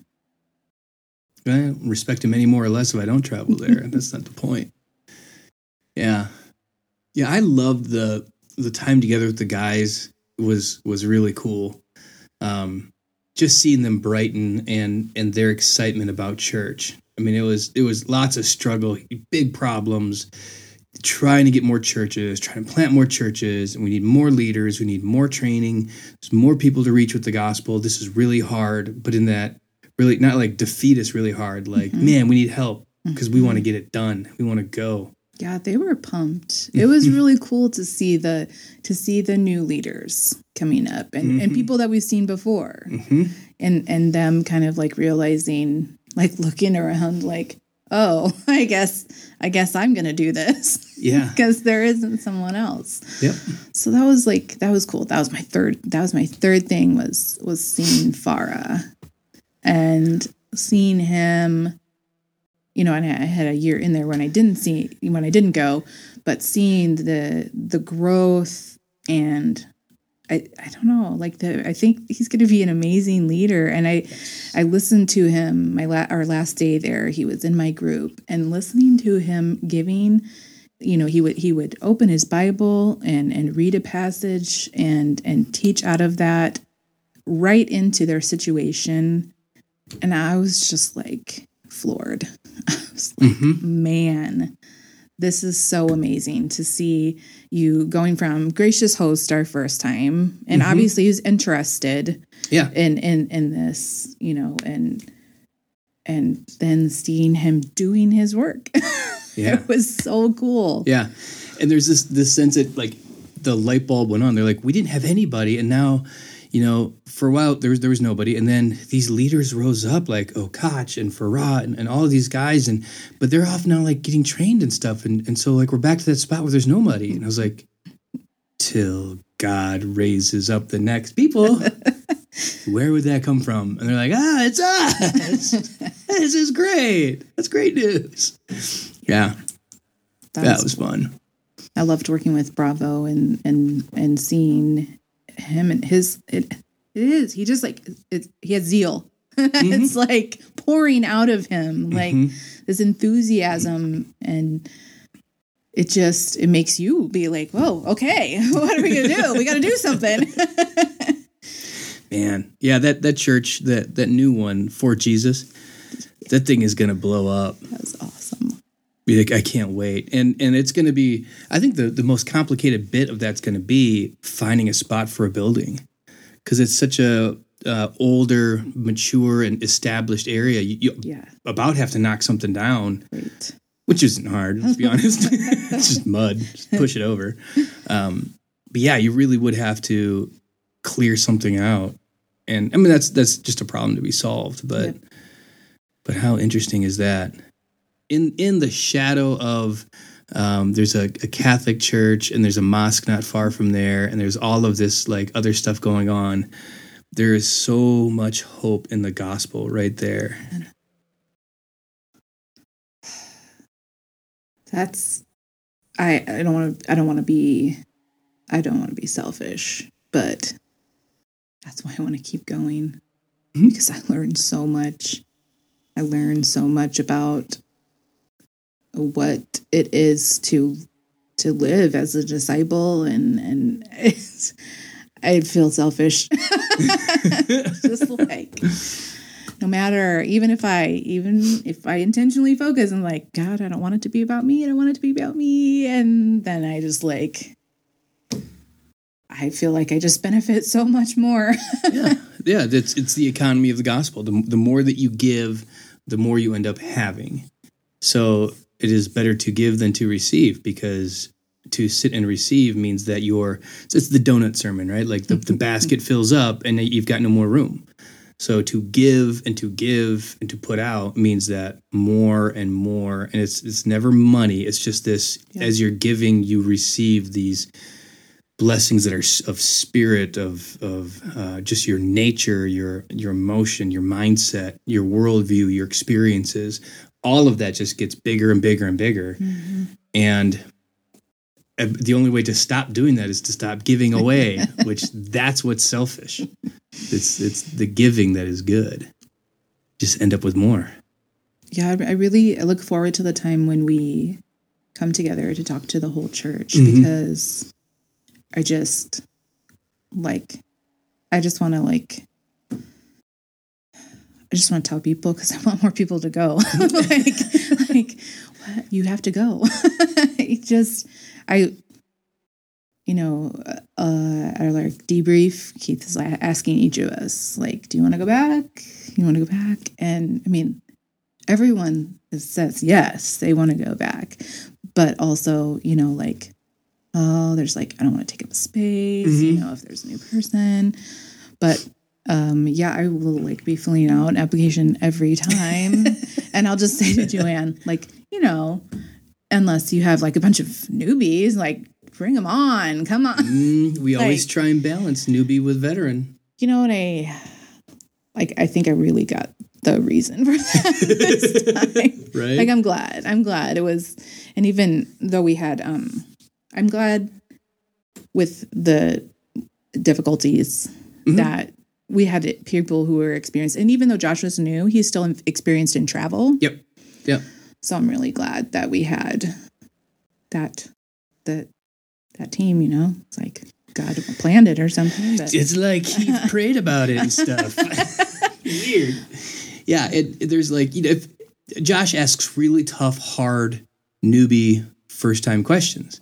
I don't respect him any more or less if I don't travel there. [laughs] That's not the point. Yeah, yeah. I loved the the time together with the guys was was really cool. Um, just seeing them brighten and and their excitement about church. I mean, it was it was lots of struggle, big problems, trying to get more churches, trying to plant more churches, and we need more leaders, we need more training, there's more people to reach with the gospel. This is really hard, but in that really not like defeat us really hard, like Mm-hmm. man, we need help because we want to get it done. We want to go. Yeah, they were pumped. It was really cool to see the to see the new leaders coming up and, and people that we've seen before. hmm And and them kind of like realizing like looking around like, "Oh, [laughs] I guess I guess I'm going to do this." Yeah. [laughs] because there isn't someone else. Yep. So that was like that was cool. That was my third that was my third thing was was seeing Farah and seeing him you know, and I had a year in there when I didn't see when I didn't go, but seeing the the growth and I, I don't know like the I think he's going to be an amazing leader. And I I listened to him my la- our last day there. He was in my group and listening to him giving you know he would he would open his bible and and read a passage and and teach out of that right into their situation and i was just like floored [laughs] i was like Mm-hmm. man this is so amazing to see you going from gracious host our first time and Mhm. obviously he's interested Yeah. in in in this you know and and then seeing him doing his work [laughs] Yeah. it was so cool Yeah. And there's this this sense that like the light bulb went on. They're like, we didn't have anybody, and now, you know, for a while there was there was nobody, and then these leaders rose up like Okach and Farah and, and all of these guys, and but they're off now like getting trained and stuff, and and so like we're back to that spot where there's nobody, and I was like, till God raises up the next people. [laughs] Where would that come from? And they're like, ah, it's us. [laughs] this is great. That's great news. Yeah, that, that was, was fun. i loved working with bravo and and and seeing him and his it, it is. He just like it, he has zeal. [laughs] Mm-hmm. It's like pouring out of him mm-hmm. like this enthusiasm. And it just it makes you be like whoa okay [laughs] what are we gonna do? We gotta do something. [laughs] Man, yeah, that that church, that that new one, for Jesus, that thing is gonna blow up. that was awesome Like, I can't wait, and and it's gonna be. I think the the most complicated bit of that's gonna be finding a spot for a building, because it's such a uh, older, mature, and established area. You, you yeah about have to knock something down, great which isn't hard. Let's be [laughs] honest, [laughs] it's just mud. Just push it over. Um, but yeah, you really would have to clear something out, and I mean that's that's just a problem to be solved. But Yep. but how interesting is that? In in the shadow of um, there's a, a Catholic church and there's a mosque not far from there, and there's all of this like other stuff going on. There is so much hope in the gospel right there. that's i i don't want to i don't want to be i don't want to be selfish but that's why i want to keep going Mhm. because i learned so much i learned so much about what it is to to live as a disciple and and i feel selfish [laughs] just like no matter even if i even if i intentionally focus and like god i don't want it to be about me i don't want it to be about me and then i just like i feel like i just benefit so much more [laughs] yeah, yeah. It's it's the economy of the gospel. The the more that you give, the more you end up having. So it is better to give than to receive because to sit and receive means that you're. So it's the donut sermon, right? Like the the [laughs] basket fills up and you've got no more room. So to give and to give and to put out means that more and more, and it's it's never money. It's just this: Yeah. as you're giving, you receive these blessings that are of spirit, of of uh, just your nature, your your emotion, your mindset, your worldview, your experiences. All of that just gets bigger and bigger and bigger, and uh, the only way to stop doing that is to stop giving away, [laughs] which that's what's selfish. It's it's the giving that is good. Just end up with more. yeah, I I really look forward to the time when we come together to talk to the whole church Mhm. because I just like I just want to like I just want to tell people because [laughs] I want more people to go. [laughs] like, like what? you have to go. [laughs] it just I you know, uh, at our like debrief, Keith is asking each of us, like, do you want to go back? You want to go back? And I mean, everyone says yes, they want to go back, but also, you know, like, oh, there's like, I don't want to take up space, you Mhm. know, if there's a new person, but um yeah i will like be filling out an application every time [laughs] and i'll just say to joanne like you know unless you have like a bunch of newbies like bring them on come on Mm, we always try and balance newbie with veteran. you know what i like i think i really got the reason for that [laughs] this time Right? like i'm glad i'm glad it was and even though we had um i'm glad with the difficulties Mhm. that we had people who were experienced and even though josh was new he's still experienced in travel Yep. Yep. so i'm really glad that we had that that that team you know it's like god planned it or something but It's like he [laughs] prayed about it and stuff. [laughs] Weird. Yeah, it, it- there's like you know, if Josh asks really tough, hard newbie first time questions,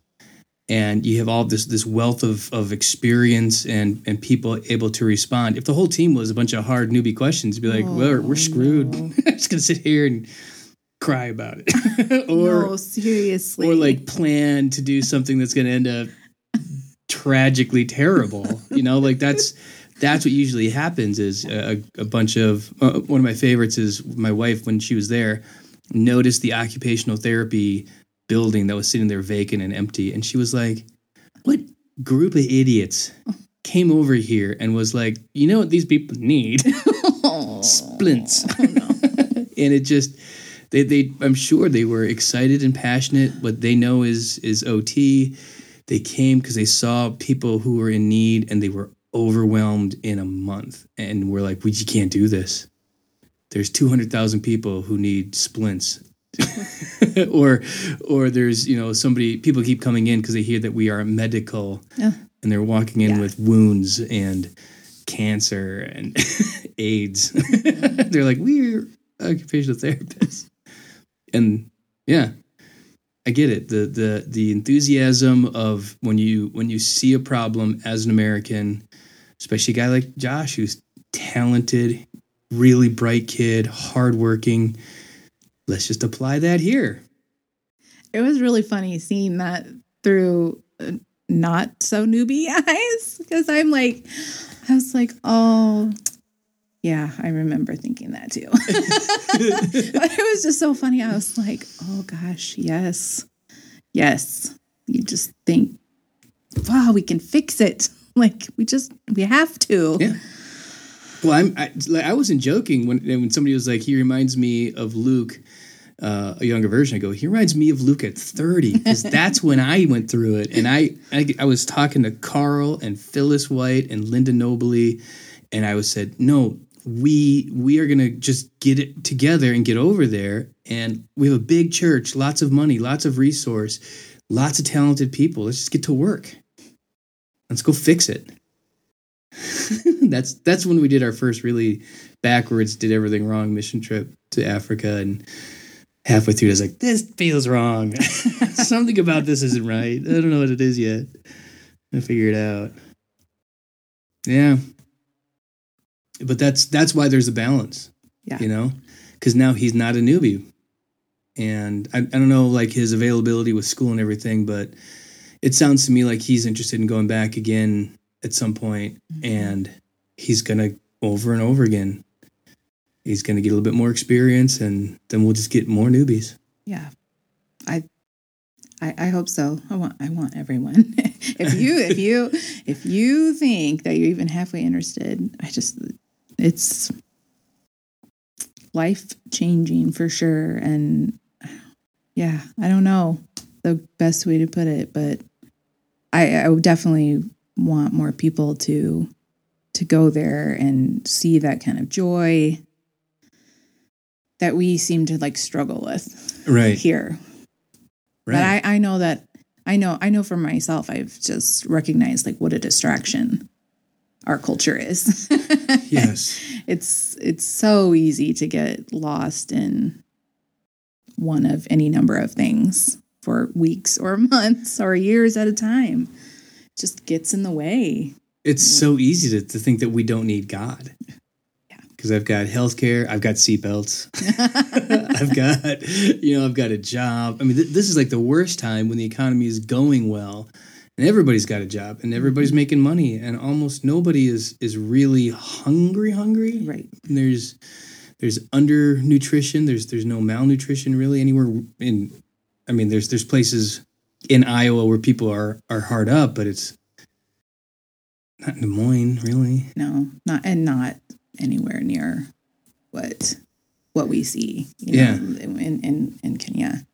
and you have all this this wealth of of experience and and people able to respond. If the whole team was a bunch of hard newbie questions, you'd be like, well, we're, Oh, we're screwed. no. [laughs] I'm just gonna sit here and cry about it, [laughs] or no seriously or like plan to do something that's going to end up tragically terrible you know like that's that's what usually happens is a, a bunch of uh, one of my favorites is my wife when she was there noticed the occupational therapy building that was sitting there vacant and empty. And she was like what group of idiots came over here and was like you know what these people need? Oh, [laughs] splints [laughs] and it just they, they i'm sure they were excited and passionate. What they know is is ot they came because they saw people who were in need and they were overwhelmed in a month and we're like we you can't do this. There's 200000 people who need splints [laughs] or or there's you know somebody people keep coming in because they hear that we are medical and they're walking in Yeah. with wounds and cancer and [laughs] AIDS. [laughs] they're like, we're occupational therapists. And yeah, I get it. The the the enthusiasm of when you when you see a problem as an American, especially a guy like Josh who's talented, really bright kid, hardworking. Let's just apply that here. It was really funny seeing that through uh, not so newbie [laughs] eyes because I'm like, I was like, oh, yeah, I remember thinking that too. [laughs] but it was just so funny. I was like, oh gosh, yes, yes. You just think, wow, we can fix it. [laughs] Like we just we have to. Yeah. Well, I'm I, like I wasn't joking when when somebody was like, he reminds me of Luke, uh, a younger version. I go, he reminds me of Luke at 30 because [laughs] that's when I went through it, and I, I I was talking to Carl and Phyllis White and Linda Nobley, and I was said, no, we we are gonna just get it together and get over there, and we have a big church, lots of money, lots of resource, lots of talented people. Let's just get to work. Let's go fix it. [laughs] that's that's when we did our first really backwards, did everything wrong mission trip to Africa, and halfway through, I was like, "This feels wrong. [laughs] Something about this isn't right. I don't know what it is yet. I figure it out." Yeah, but that's that's why there's a balance. Yeah. you know, because now he's not a newbie, and I, I don't know like his availability with school and everything, but it sounds to me like he's interested in going back again at some point, mm-hmm. and he's gonna over and over again. He's gonna get a little bit more experience, and then we'll just get more newbies. Yeah. I I, I hope so. I want I want everyone. [laughs] if you if you if you think that you're even halfway interested, I just it's life changing for sure. And yeah, I don't know the best way to put it, but I, I would definitely want more people to to go there and see that kind of joy that we seem to like struggle with Right. here. But I, I know that I know I know for myself I've just recognized like what a distraction our culture is. [laughs] yes. it's it's so easy to get lost in one of any number of things for weeks or [laughs] months or years at a time. It just gets in the way. It's so easy to, to think that we don't need God. Because I've got healthcare, I've got seatbelts, [laughs] I've got, you know, I've got a job. I mean, th- this is like the worst time when the economy is going well, and everybody's got a job, and everybody's mm-hmm. making money, and almost nobody is is really hungry, hungry. Right. And there's there's undernutrition. There's there's no malnutrition really anywhere in. I mean, there's there's places in Iowa where people are are hard up, but it's not in Des Moines really. No, not and not anywhere near what what we see. You Yeah. in in in Kenya.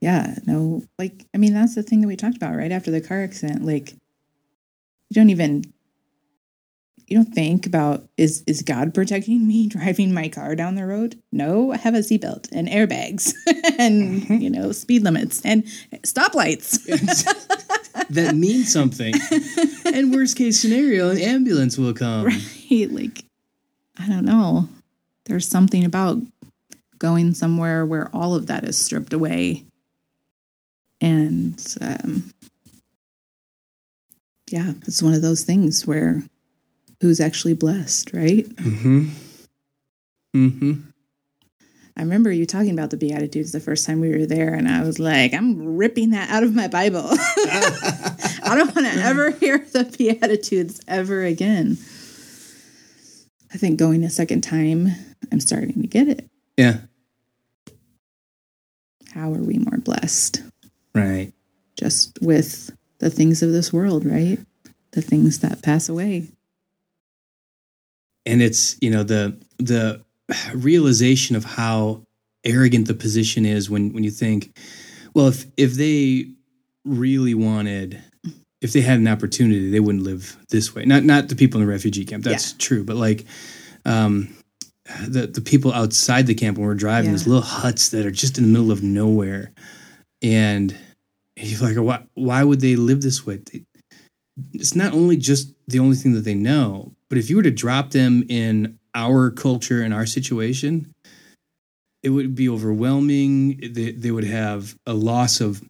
Yeah, no, like I mean that's the thing that we talked about right after the car accident. Like you don't even you don't think about is is God protecting me [laughs] driving my car down the road? No, I have a seatbelt and airbags [laughs] and mm-hmm. you know speed limits and stoplights. [laughs] that means something. and worst case scenario, an ambulance will come. right like i don't know there's something about going somewhere where all of that is stripped away and um yeah it's one of those things where who's actually blessed right Mm-hmm. Mm-hmm. i remember you talking about the beatitudes the first time we were there and i was like i'm ripping that out of my bible [laughs] i don't want to [laughs] ever hear the beatitudes ever again i think going a second time i'm starting to get it Yeah. how are we more blessed Right. just with the things of this world right the things that pass away And it's, you know, the the realization of how arrogant the position is when when you think, well, if if they really wanted if they had an opportunity, they wouldn't live this way. Not not the people in the refugee camp. That's true, but like um the the people outside the camp when we're driving, Yeah. those little huts that are just in the middle of nowhere, and you're like, why why would they live this way? It's not only just the only thing that they know, but if you were to drop them in our culture and our situation, it would be overwhelming. They, they would have a loss of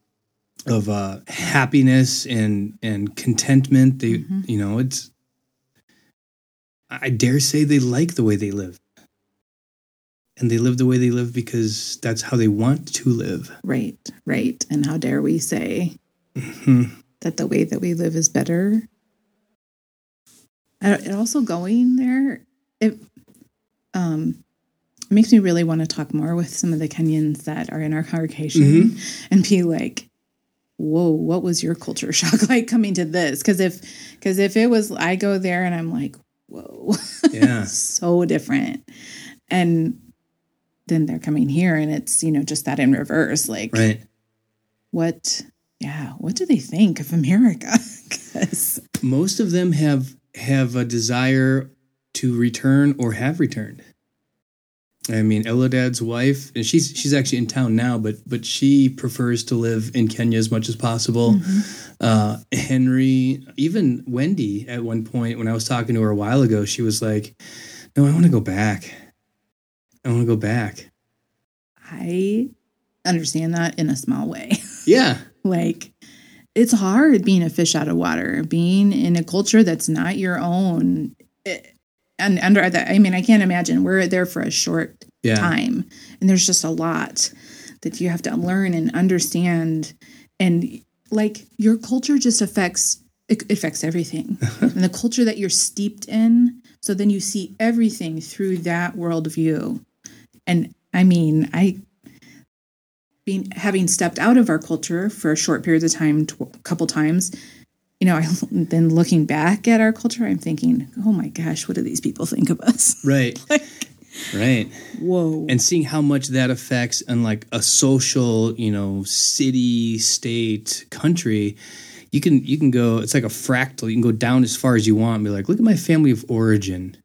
of uh, happiness and and contentment. They, Mhm. you know, it's. I dare say they like the way they live, and they live the way they live because that's how they want to live. right right and how dare we say Mhm. that the way that we live is better. I- It also going there, it um, makes me really want to talk more with some of the Kenyans that are in our congregation and be like, "Whoa, what was your culture [laughs] shock like coming to this?" Because if because if it was, I go there and I'm like, "Whoa, [laughs] Yeah. so different," and then they're coming here and it's you know just that in reverse, like Right. what yeah what do they think of america [laughs] 'Cause- most of them have have a desire to return or have returned. I mean, Eladad's wife, and she's she's actually in town now, but but she prefers to live in Kenya as much as possible. Uh, Henry, even Wendy, at one point when I was talking to her a while ago, she was like, "No, I want to go back. I want to go back." i understand that in a small way [laughs] Yeah, like it's hard being a fish out of water being in a culture that's not your own It- and under that i mean i can't imagine we're there for a short yeah, time. And there's just a lot that you have to learn and understand. And like your culture just affects it affects everything. [laughs] And the culture that you're steeped in so then you see everything through that worldview. And i mean i being having stepped out of our culture for a short period of time a couple times you know I, then looking back at our culture i'm thinking oh my gosh what do these people think of us? [laughs] Right, right. whoa. And seeing how much that affects on like a social you know city state country you can you can go it's like a fractal you can go down as far as you want and be like look at my family of origin.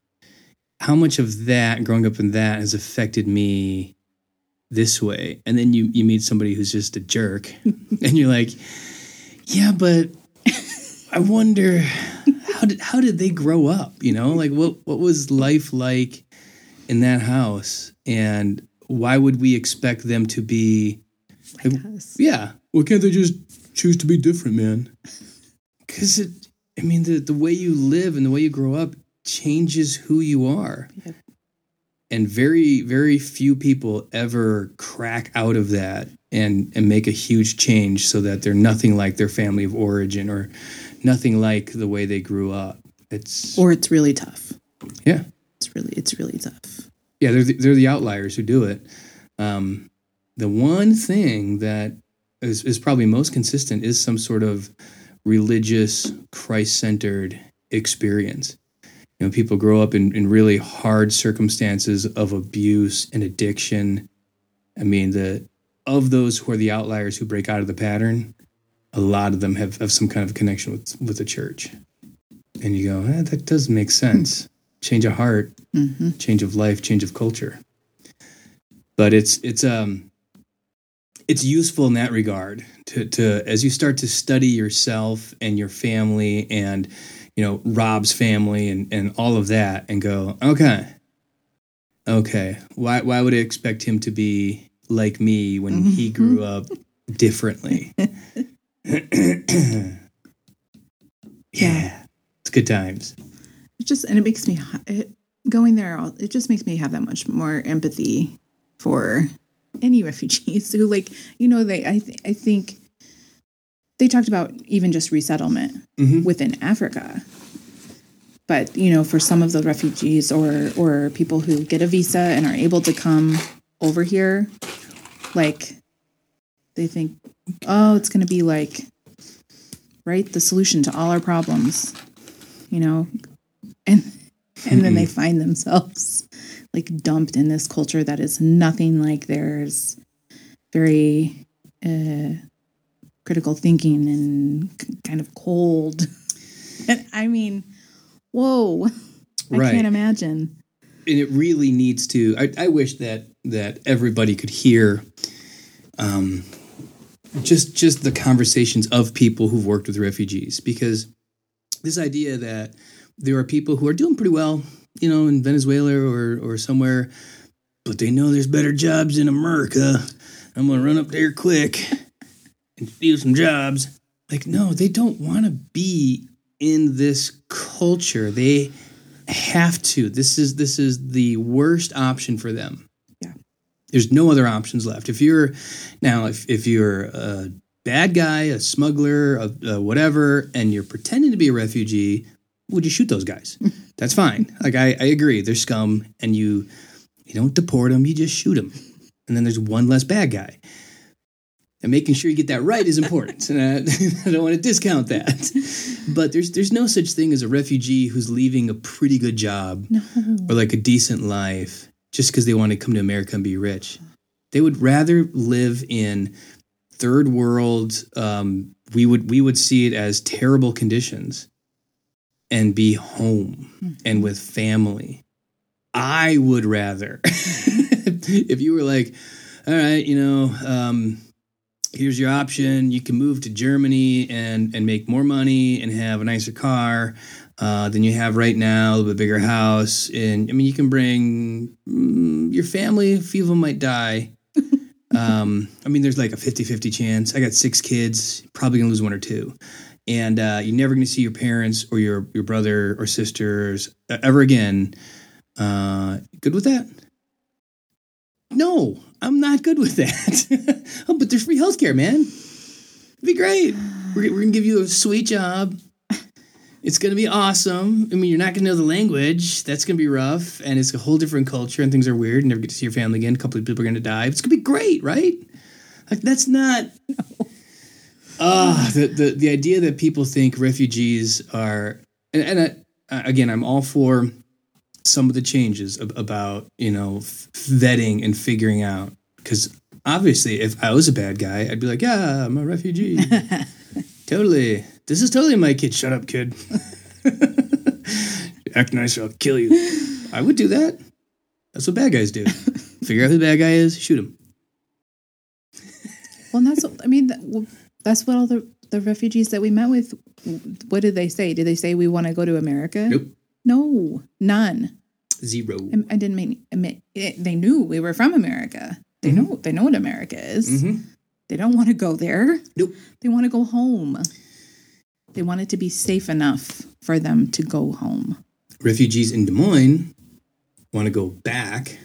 How much of that growing up in that has affected me this way? And then you you meet somebody who's just a jerk [laughs] and you're like yeah but i wonder how did how did they grow up you know? Like what what was life like in that house? And why would we expect them to be like, Yes. yeah. Well can't they just choose to be different man? Because it i mean the, the way you live and the way you grow up changes who you are. Yep. and very very few people ever crack out of that and and make a huge change so that they're nothing like their family of origin or nothing like the way they grew up. It's Or it's really tough. yeah. It's really it's really tough. yeah they're the, they're the outliers who do it. Um, the one thing that is, is probably most consistent is some sort of religious christ-centered experience. You know people grow up in, in really hard circumstances of abuse and addiction. I mean the of those who are the outliers who break out of the pattern a lot of them have, have some kind of connection with with the church. And you go eh, that does make sense. Change of heart hmm change of life, change of culture. But it's it's um it's useful in that regard to to as you start to study yourself and your family and you know Rob's family and and all of that and go okay. Okay. Why why would I expect him to be like me when he grew up differently [laughs] [clears throat] yeah it's good times It just and it makes me it, going there. It just makes me have that much more empathy for any [laughs] refugees who, like, you know, they. I th- I think they talked about even just resettlement Mhm. within Africa. But you know, for some of the refugees or or people who get a visa and are able to come over here, like they think, oh, it's going to be like right the solution to all our problems, you know, and and then they find themselves like dumped in this culture that is nothing like theirs. Very uh, critical thinking and kind of cold. [laughs] And i mean whoa. I Right. can't imagine. And it really needs to I, I wish that that everybody could hear um just just the conversations of people who've worked with refugees because this idea that there are people who are doing pretty well you know in venezuela or or somewhere but they know there's better jobs in america i'm gonna run up there quick and steal some jobs like no they don't want to be in this culture they have to. This is this is the worst option for them. There's no other options left. If you're now, if if you're a bad guy, a smuggler, a, a whatever, and you're pretending to be a refugee, would you shoot those guys? [laughs] That's fine. Like I, I agree, they're scum, and you you don't deport them, you just shoot them, and then there's one less bad guy. And making sure you get that right is important. [laughs] and I, [laughs] I don't want to discount that. But there's there's no such thing as a refugee who's leaving a pretty good job no or like a decent life just because they want to come to America and be rich. They would rather live in third world. Um, we would we would see it as terrible conditions, and be home and with family. I would rather [laughs] if you were like, all right, you know. Um, here's your option. You can move to Germany and and make more money and have a nicer car uh, than you have right now, a little bit bigger house. And I mean, you can bring mm, your family. A few of them might die. [laughs] um, I mean, there's like a 50 50 chance. I got six kids, probably gonna lose one or two. And uh, you're never gonna see your parents or your, your brother or sisters ever again. Uh, good with that? No, I'm not good with that. [laughs] oh, but there's free healthcare, man. It'd be great. We're, we're gonna give you a sweet job. It's gonna be awesome. I mean, you're not gonna know the language. That's gonna be rough, and it's a whole different culture, and things are weird. You never get to see your family again. A couple of people are gonna die. It's gonna be great, right? Like that's not. [laughs] Ah, the, the the idea that people think refugees are, and, and I, again, I'm all for some of the changes ab- about you know f- vetting and figuring out because obviously if i was a bad guy i'd be like yeah i'm a refugee [laughs] totally this is totally my kid shut up kid [laughs] act nice or i'll kill you I would do that. That's what bad guys do. [laughs] Figure out who the bad guy is, shoot him. Well, and that's I mean. That, that's what all the the refugees that we met with. What did they say? Did they say we want to go to America? Nope. No, none. Zero. I, I didn't mean admit it, they knew we were from America. They Mhm. know they know what America is. hmm They don't want to go there. Nope. They want to go home. They want it to be safe enough for them to go home. Refugees in Des Moines want to go back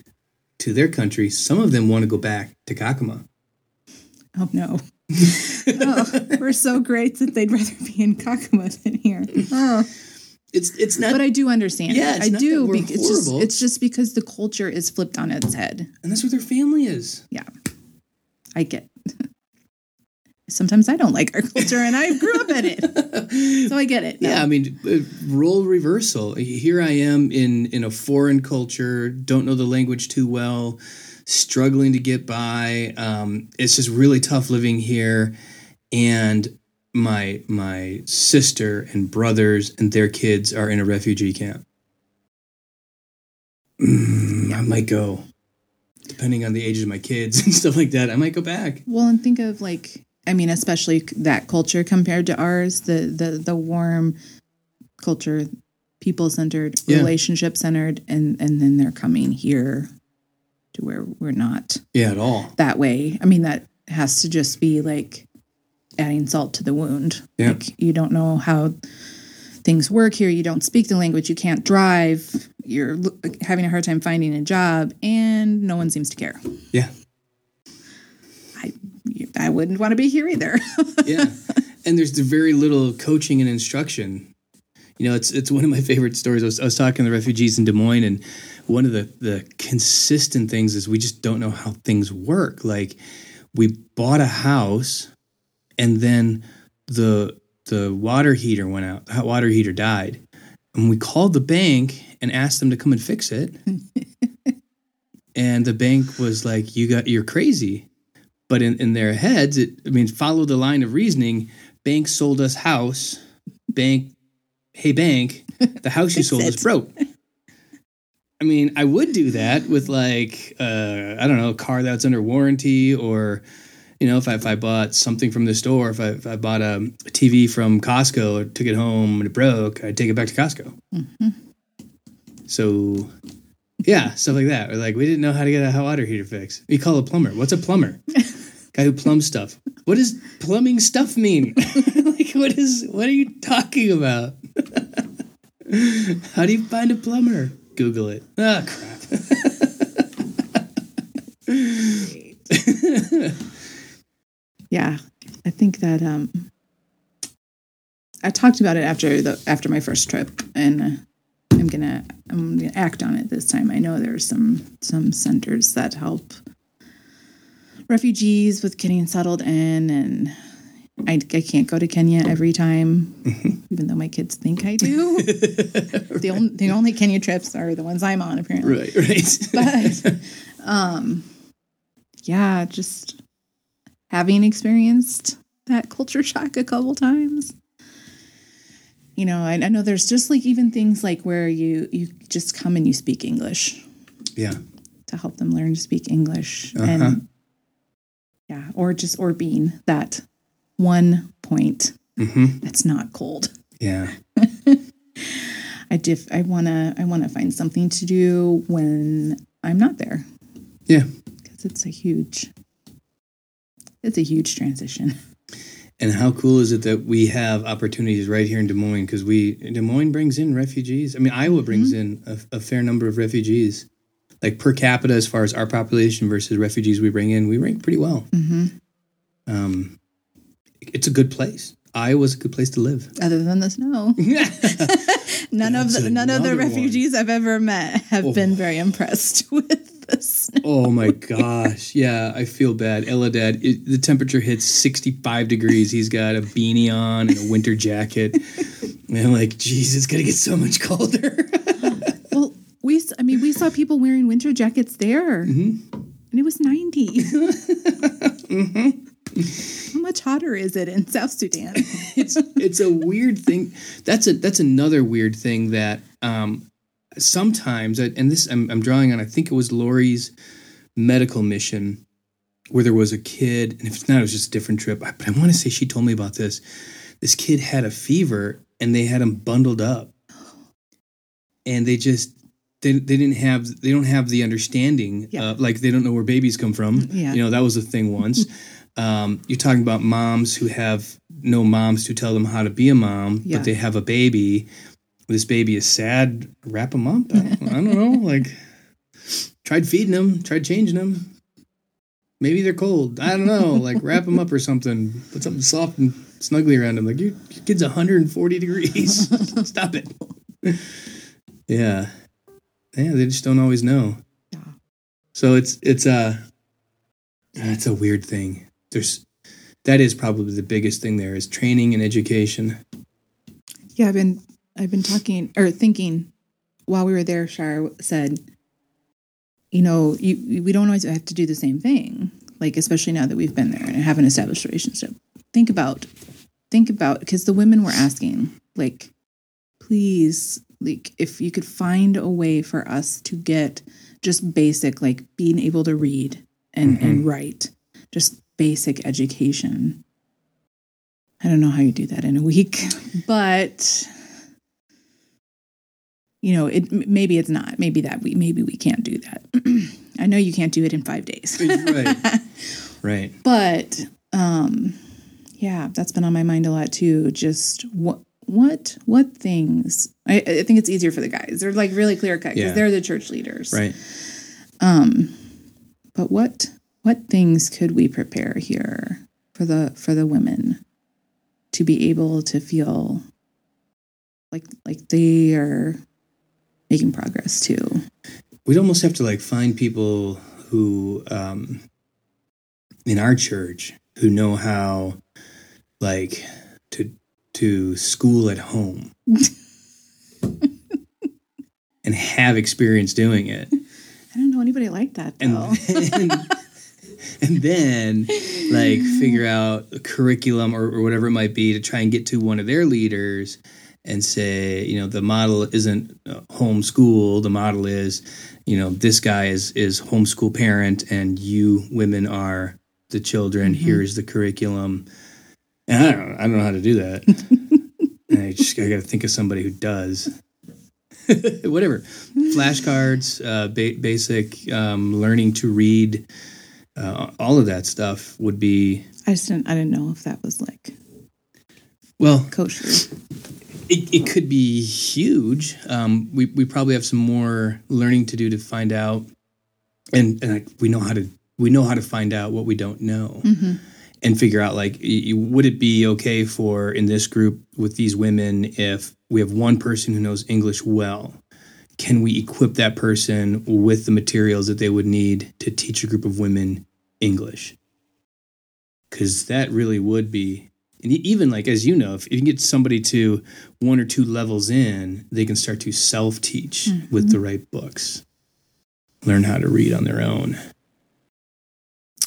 to their country. Some of them want to go back to Kakuma. Oh no. oh, we're so great that they'd rather be in Kakuma than here. Oh. It's it's not, But I do understand. Yeah, I do. bec- it's just it's just because the culture is flipped on its head. and that's where their family is. Yeah, I get. Sometimes I don't like our culture, and I grew up in it, so I get it. No. [laughs] Yeah, I mean, uh, role reversal. Here I am in in a foreign culture, don't know the language too well, struggling to get by. Um, it's just really tough living here, and my my sister and brothers and their kids are in a refugee camp. Mm, I might go, depending on the ages of my kids [laughs] and stuff like that. I might go back. Well, and think of like I mean, especially that culture compared to ours, the the the warm culture, people centered, Yeah. relationship centered, and and then they're coming here to where we're not Yeah, at all. that way. I mean, that has to just be like adding salt to the wound. Yeah. Like you don't know how things work here. You don't speak the language. You can't drive. You're having a hard time finding a job, and no one seems to care. Yeah. I wouldn't want to be here either. [laughs] yeah. And there's the very little coaching and instruction. You know it's it's one of my favorite stories. I was, I was talking to the refugees in des moines and one of the the consistent things is we just don't know how things work. Like we bought a house and then the the water heater went out the hot water heater died. And we called the bank and asked them to come and fix it. [laughs] And the bank was like you got you're crazy but in, in their heads it i mean follow the line of reasoning. Bank sold us house. Bank hey bank the house you sold us broke. I mean i would do that with like uh, i don't know a car that's under warranty or you know if I, if I bought something from the store if I, if I bought a, tv from costco or took it home and it broke i'd take it back to costco. So yeah stuff like that. Or like we didn't know how to get a hot water heater fixed. We call a plumber. What's a plumber [laughs] guy who plumbs stuff. What does plumbing stuff mean? [laughs] like, what is? What are you talking about? [laughs] How do you find a plumber? Google it. Ah, crap. [laughs] yeah, I think that um, I talked about it after the after my first trip, and uh, I'm gonna I'm gonna act on it this time. I know there's some some centers that help refugees with getting settled in, and I, I can't go to Kenya every time, even though my kids think I do. [laughs] the only the only Kenya trips are the ones I'm on apparently. Right, right. [laughs] But um, yeah, just having experienced that culture shock a couple times. You know, I, I know there's just like even things like where you you just come and you speak English yeah, to help them learn to speak English Uh-huh. and yeah, or just or being that one point hmm that's not cold. yeah, [laughs] I diff I wanna I wanna find something to do when I'm not there yeah. because it's a huge it's a huge transition. [laughs] And how cool is it that we have opportunities right here in Des Moines? Because we Des Moines brings in refugees. I mean, Iowa brings in a, a fair number of refugees. Like per capita, as far as our population versus refugees we bring in, we rank pretty well. Mm-hmm. Um, it's a good place. Iowa's a good place to live. Other than the snow, [laughs] [laughs] none of the, none of the another one. refugees I've ever met have Oh. been very impressed [laughs] with the snow. oh my gosh. Yeah, I feel bad. Eladad, it, the temperature hits 65 degrees. He's got a beanie on and a winter jacket. And I'm like, geez, it's going to get so much colder. Well, we s- I mean we saw people wearing winter jackets there, Mm-hmm. and it was 90 [laughs] How much hotter is it in South Sudan? [laughs] it's it's a weird thing. That's a that's another weird thing that um, sometimes, and this I'm, I'm drawing on. I think it was Lori's medical mission, where there was a kid, and if it's not, it was just a different trip. But I want to say she told me about this. This kid had a fever, and they had him bundled up, and they just they, they didn't have they don't have the understanding Yeah. uh, like they don't know where babies come from. Yeah. you know that was a thing once. [laughs] Um, you're talking about moms who have no moms to tell them how to be a mom Yeah. but they have a baby. This baby is sad. Wrap them up? I don't, I don't know. [laughs] Like tried feeding them tried changing them maybe they're cold. I don't know. Like wrap them up or something. Put something soft and snuggly around them like your, your kid's 140 degrees. [laughs] Stop it. Yeah yeah they just don't always know Yeah. so it's it's a it's a weird thing there's that is probably the biggest thing there is training and education Yeah, I've been I've been talking or thinking while we were there. Shar said, you know, you, we don't always have to do the same thing. Like especially now that we've been there and have an established relationship. Think about, think about because the women were asking, like, please, like, if you could find a way for us to get just basic, like being able to read and and write, just basic education. I don't know how you do that in a week, [laughs] but you know, it maybe it's not. Maybe that we maybe we can't do that. [clears throat] I know you can't do it in 5 days. right [laughs] right but um yeah, that's been on my mind a lot too. Just what what what things I, I think it's easier for the guys. They're like really clear cut because Yeah. they're the church leaders. right Um, but what what things could we prepare here for the for the women to be able to feel like like they are making progress too? we'd almost have to like find people who um in our church who know how like to to school at home [laughs] and have experience doing it. [laughs] I don't know anybody like that and though. [laughs] then, and then like figure out a curriculum or, or whatever it might be to try and get to one of their leaders and say you know the model isn't uh, homeschool the model is you know this guy is is homeschool parent and you women are the children. Here's the curriculum. And i don't, I don't know how to do that. [laughs] And i just i gotta think of somebody who does [laughs] whatever. Flashcards uh, ba- basic um, learning to read uh, all of that stuff would be I just didn't I didn't know if that was like well kosher. it, it could be huge. Um, we, we probably have some more learning to do to find out. And, and like, we know how to we know how to find out what we don't know and figure out like would it be okay for in this group with these women if we have one person who knows english well can we equip that person with the materials that they would need to teach a group of women english? Because that really would be and even like as you know if you can get somebody to one or two levels in they can start to self-teach mm-hmm. with the right books learn how to read on their own.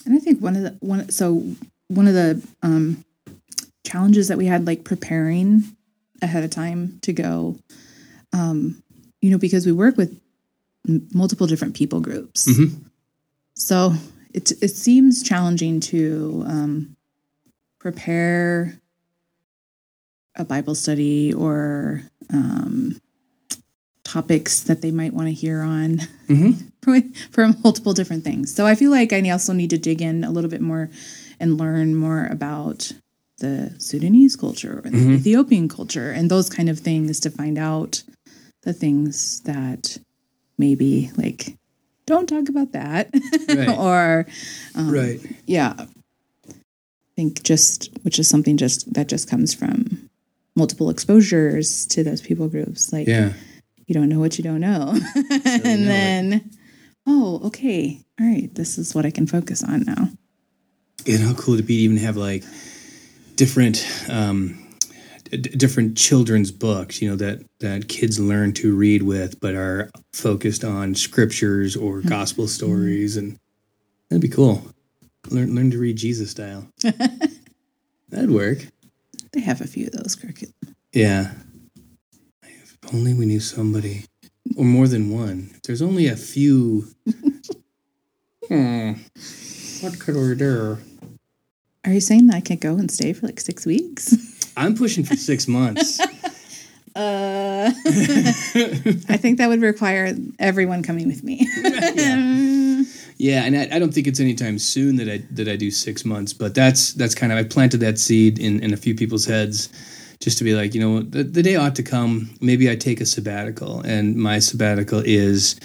And I think one of the one so one of the um challenges that we had like preparing ahead of time to go um you know because we work with m- multiple different people groups. Mhm. So it it seems challenging to um prepare a Bible study or um topics that they might want to hear on Mhm. for, [laughs] for multiple different things. So I feel like I also need to dig in a little bit more and learn more about the Sudanese culture or the Mhm. Ethiopian culture and those kind of things to find out the things that maybe like don't talk about that Right. [laughs] or um, right. yeah. I think just which is something just that just comes from multiple exposures to those people groups. Like yeah. you don't know what you don't know. [laughs] And know it. then oh okay. All right. This is what i can focus on now and how cool it'd be to even have like different um d- different children's books you know that that kids learn to read with but are focused on scriptures or gospel stories and that'd be cool learn learn to read jesus style [laughs] that'd work they have a few of those curriculum yeah if only we knew somebody or more than one. If there's only a few. [laughs] hmm. What could we do? Are you saying that I could go and stay for like six weeks? I'm pushing for six months. [laughs] Uh, [laughs] I think that would require everyone coming with me. [laughs] Yeah, and I, I don't think it's anytime soon that I that I do six months, but that's that's kind of I planted that seed in in a few people's heads, just to be like, you know, the, the day ought to come. Maybe I take a sabbatical, and my sabbatical is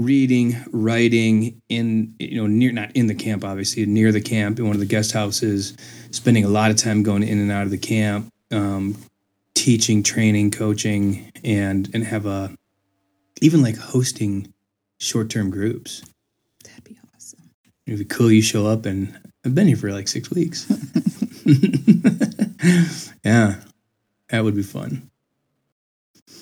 reading, writing in you know near not in the camp, obviously near the camp in one of the guest houses, spending a lot of time going in and out of the camp, um, teaching, training, coaching, and and have a even like hosting short term groups. That'd be awesome. It'd be cool. You show up, and I've been here for like six weeks. [laughs] [laughs] yeah, that would be fun.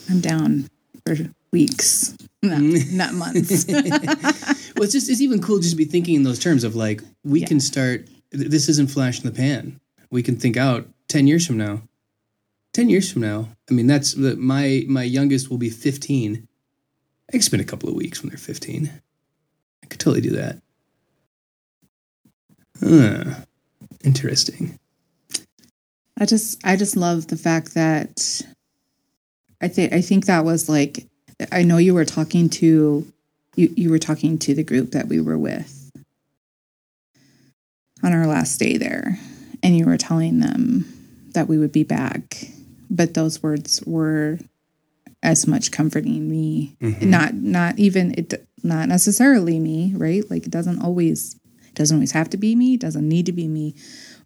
I'm down for weeks, not, not months. [laughs] Well, it's just it's even cool just to be thinking in those terms of like we can start. This isn't flash in the pan. We can think out ten years from now. Ten years from now, I mean, that's the, my my youngest will be fifteen. I can spend a couple of weeks when they're fifteen. I could totally do that. Huh. Interesting. I just I just love the fact that I think I think that was like I know you were talking to you you were talking to the group that we were with on our last day there and you were telling them that we would be back but those words were as much comforting me. Mm-hmm. Not not even it not necessarily me right? Like it doesn't always it doesn't always have to be me it doesn't need to be me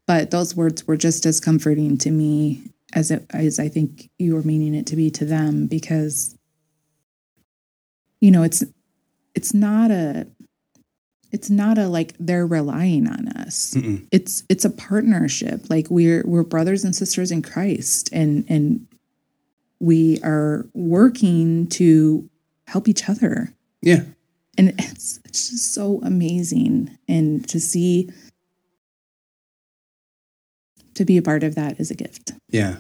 but those words were just as comforting to me as it as I think you were meaning it to be to them because you know it's it's not a it's not a like they're relying on us Mm-mm. it's it's a partnership like we're we're brothers and sisters in Christ and and we are working to help each other Yeah. and it's, it's just so amazing and to see to be a part of that is a gift Yeah.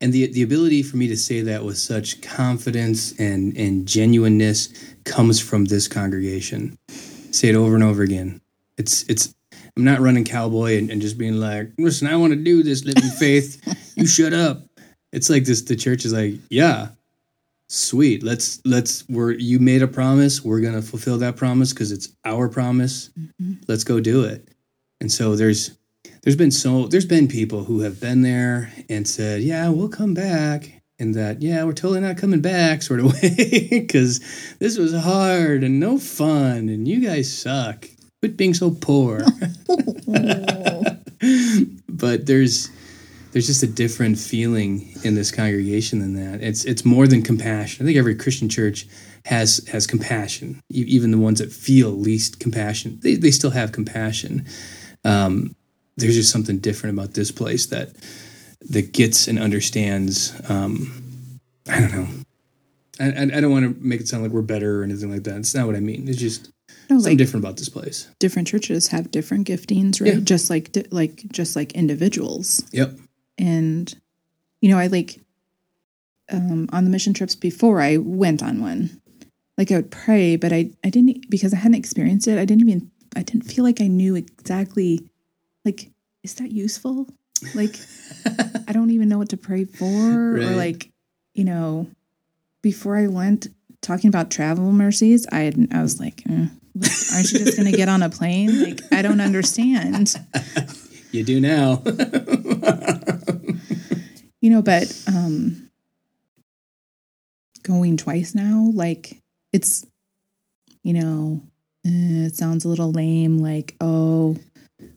And the the ability for me to say that with such confidence and and genuineness comes from this congregation. Say it over and over again. It's it's I'm not running cowboy and, and just being like, listen, I want to do this living [laughs] faith. you shut up. It's like this the church is like, yeah, sweet. Let's let's we're you made a promise. We're gonna fulfill that promise because it's our promise. Mm-hmm. Let's go do it. And so there's there's been so there's been people who have been there and said, "Yeah, we'll come back," and that, "Yeah, we're totally not coming back," sort of [laughs] way, because this was hard and no fun, and you guys suck. Quit being so poor. [laughs] but there's there's just a different feeling in this congregation than that. It's it's more than compassion. I think every Christian church has has compassion. Even the ones that feel least compassion, they they still have compassion. Um, there's just something different about this place that that gets and understands. Um, I don't know. I, I, I don't want to make it sound like we're better or anything like that. It's not what I mean. It's just no, something like different about this place. different churches have different giftings right Yeah. just like like just like individuals Yep. and you know i like um on the mission trips before i went on one like i would pray but i i didn't because i hadn't experienced it i didn't even i didn't feel like i knew exactly like is that useful? Like [laughs] i don't even know what to pray for or like you know before i went talking about travel mercies i had, i was like eh, aren't you just going to get on a plane? Like i don't understand. [laughs] You do now. you know but um going twice now like it's you know eh, it sounds a little lame like oh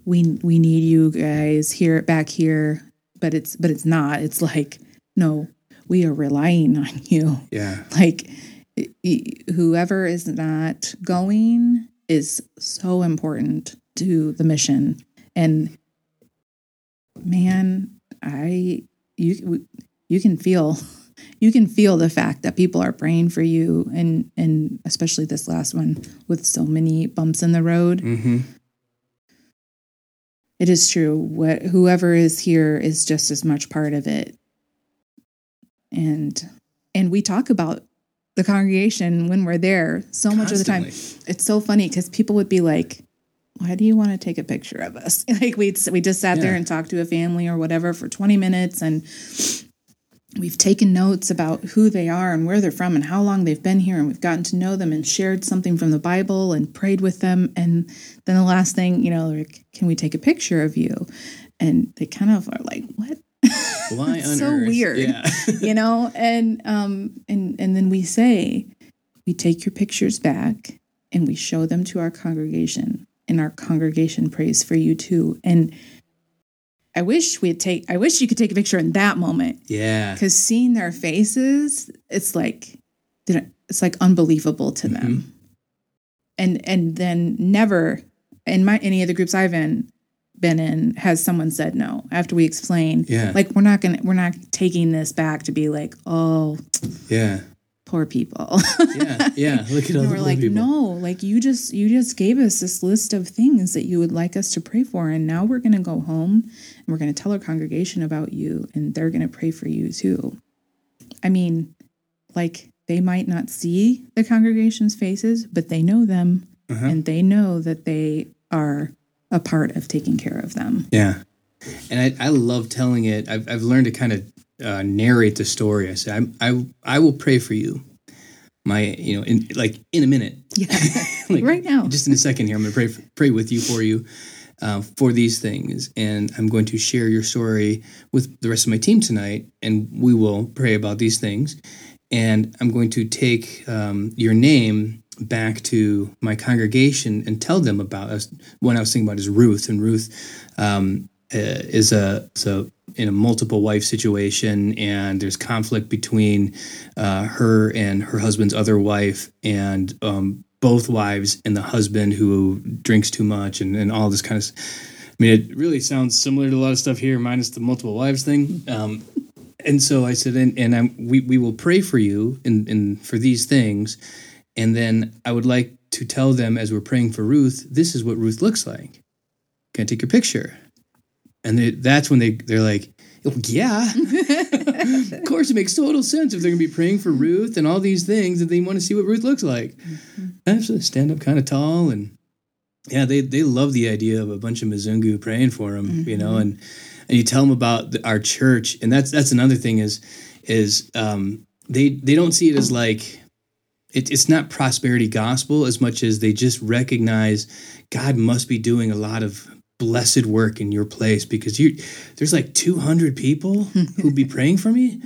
we we need you guys here back here but it's but it's not. It's like no we are relying [laughs] on you. Yeah. like whoever is not going is so important to the mission. And man i you you can feel [laughs] you can feel the fact that people are praying for you and and especially this last one with so many bumps in the road. Hmm it is true what whoever is here is just as much part of it and and we talk about the congregation when we're there so much of the time. It's so funny because people would be like, "Why do you want to take a picture of us?" [laughs] like we we just sat there and talked to a family or whatever for twenty minutes, and we've taken notes about who they are and where they're from and how long they've been here, and we've gotten to know them and shared something from the Bible and prayed with them, and then the last thing, you know, like, "Can we take a picture of you?" And they kind of are like, "What?" [laughs] Why so earth? weird. Yeah. [laughs] you know and um and and then we say we take your pictures back and we show them to our congregation and our congregation prays for you too and i wish we'd take i wish you could take a picture in that moment yeah. because seeing their faces it's like it's like unbelievable to Mm-hmm. them and and then never in my any of the groups i've in been in has someone said no after we explain Yeah. like we're not gonna we're not taking this back to be like oh Yeah. Poor people Yeah. Yeah. [laughs] Look at all we're like people. no like you just you just gave us this list of things that you would like us to pray for and now we're gonna go home and we're gonna tell our congregation about you and they're gonna pray for you too i mean like they might not see the congregation's faces but they know them Uh-huh. and they know that they are a part of taking care of them Yeah. And I, I love telling it. I've, I've learned to kind of uh, narrate the story. I say, I, I, I will pray for you. My, you know, in like in a minute, yeah [laughs] [laughs] like right now just in a second here, I'm going to pray, pray with you for you uh, for these things. And I'm going to share your story with the rest of my team tonight. And we will pray about these things. And I'm going to take um, your name back to my congregation and tell them about us. One I was thinking about is Ruth. And Ruth um, uh, is a, is a in a multiple wife situation, and there's conflict between uh, her and her husband's other wife, and um, both wives and the husband who drinks too much, and, and all this kind of. I mean, it really sounds similar to a lot of stuff here, minus the multiple wives thing. Um, and so I said, and, and I'm, we we will pray for you and and for these things, and then I would like to tell them as we're praying for Ruth, this is what Ruth looks like. Can I take your picture? And they, that's when they they're like, oh, yeah, [laughs] of course it makes total sense if they're gonna be praying for mm-hmm. Ruth and all these things that they want to see what Ruth looks like. Mm-hmm. To stand up kind of tall and yeah, they they love the idea of a bunch of Mizungu praying for them, you know, mm-hmm. and and you tell them about the, our church, and that's that's another thing is is um, they they don't see it as like it, it's not prosperity gospel as much as they just recognize God must be doing a lot of blessed work in your place because you there's like 200 people who'd be praying for me?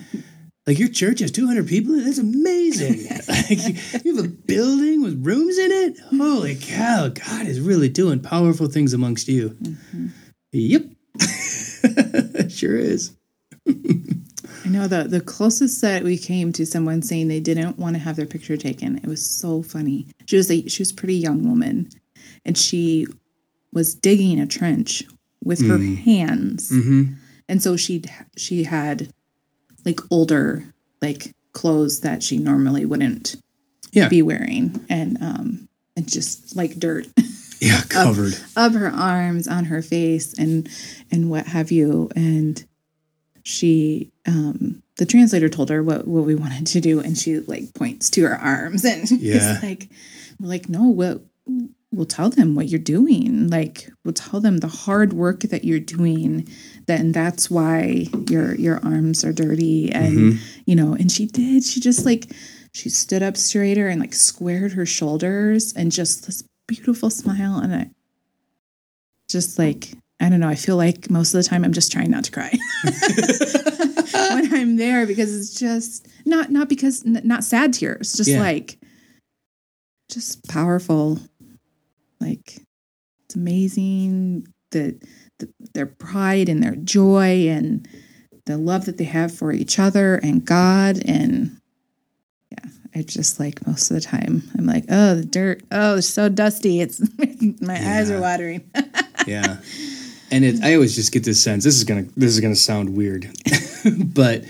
Like your church has 200 people that's amazing. [laughs] Like you have a building with rooms in it? Holy cow god is really doing powerful things amongst you. Mm-hmm. Yep. [laughs] Sure is. [laughs] I know the the closest that we came to someone saying they didn't want to have their picture taken. It was so funny. She was a she was a pretty young woman, and she was digging a trench with her hands, mm-hmm. and so she she had like older like clothes that she normally wouldn't Yeah. be wearing, and um and just like dirt [laughs] yeah covered of her arms on her face and and what have you and she um the translator told her what what we wanted to do and she like points to her arms and [laughs] Yeah. like we're like no we'll, we'll tell them what you're doing. Like we'll tell them the hard work that you're doing then that's why your your arms are dirty and mm-hmm. you know and she did. She just like she stood up straighter and like squared her shoulders and just this beautiful smile and I just like I don't know. I feel like most of the time I'm just trying not to cry [laughs] when I'm there because it's just not not because n- not sad tears just Yeah. like just powerful like it's amazing the, the their pride and their joy and the love that they have for each other and God and yeah, I just like most of the time I'm like, oh, the dirt, oh, it's so dusty. It's [laughs] my eyes are Yeah. watering. [laughs] yeah and it i always just get this sense this is gonna this is gonna sound weird [laughs] but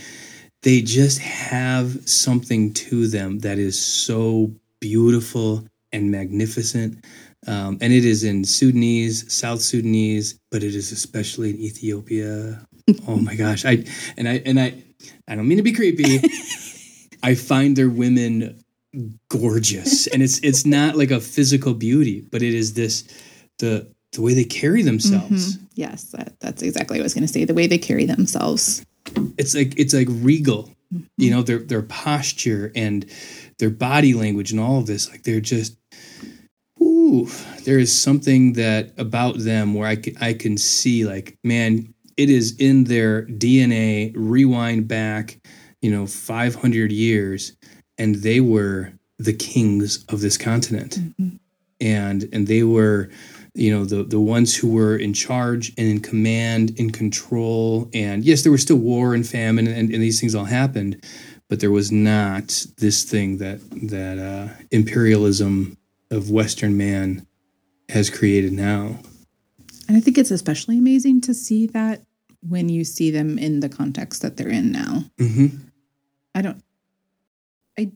they just have something to them that is so beautiful and magnificent um, and it is in sudanese south sudanese but it is especially in ethiopia oh my gosh i and i and i i don't mean to be creepy [laughs] i find their women gorgeous, and it's it's not like a physical beauty, but it is this the the way they carry themselves. Mhm. Yes, that, that's exactly what I was going to say. The way they carry themselves. It's like it's like regal, you know, their their posture and their body language and all of this. Like they're just, ooh, there is something that about them where I can, I can see like, man, it is in their DNA. Rewind back, you know, five hundred years, and they were the kings of this continent, and and they were you know the the ones who were in charge and in command in control and yes there was still war and famine and, and these things all happened but there was not this thing that that uh, imperialism of western man has created now And I think it's especially amazing to see that when you see them in the context that they're in now. hmm I don't I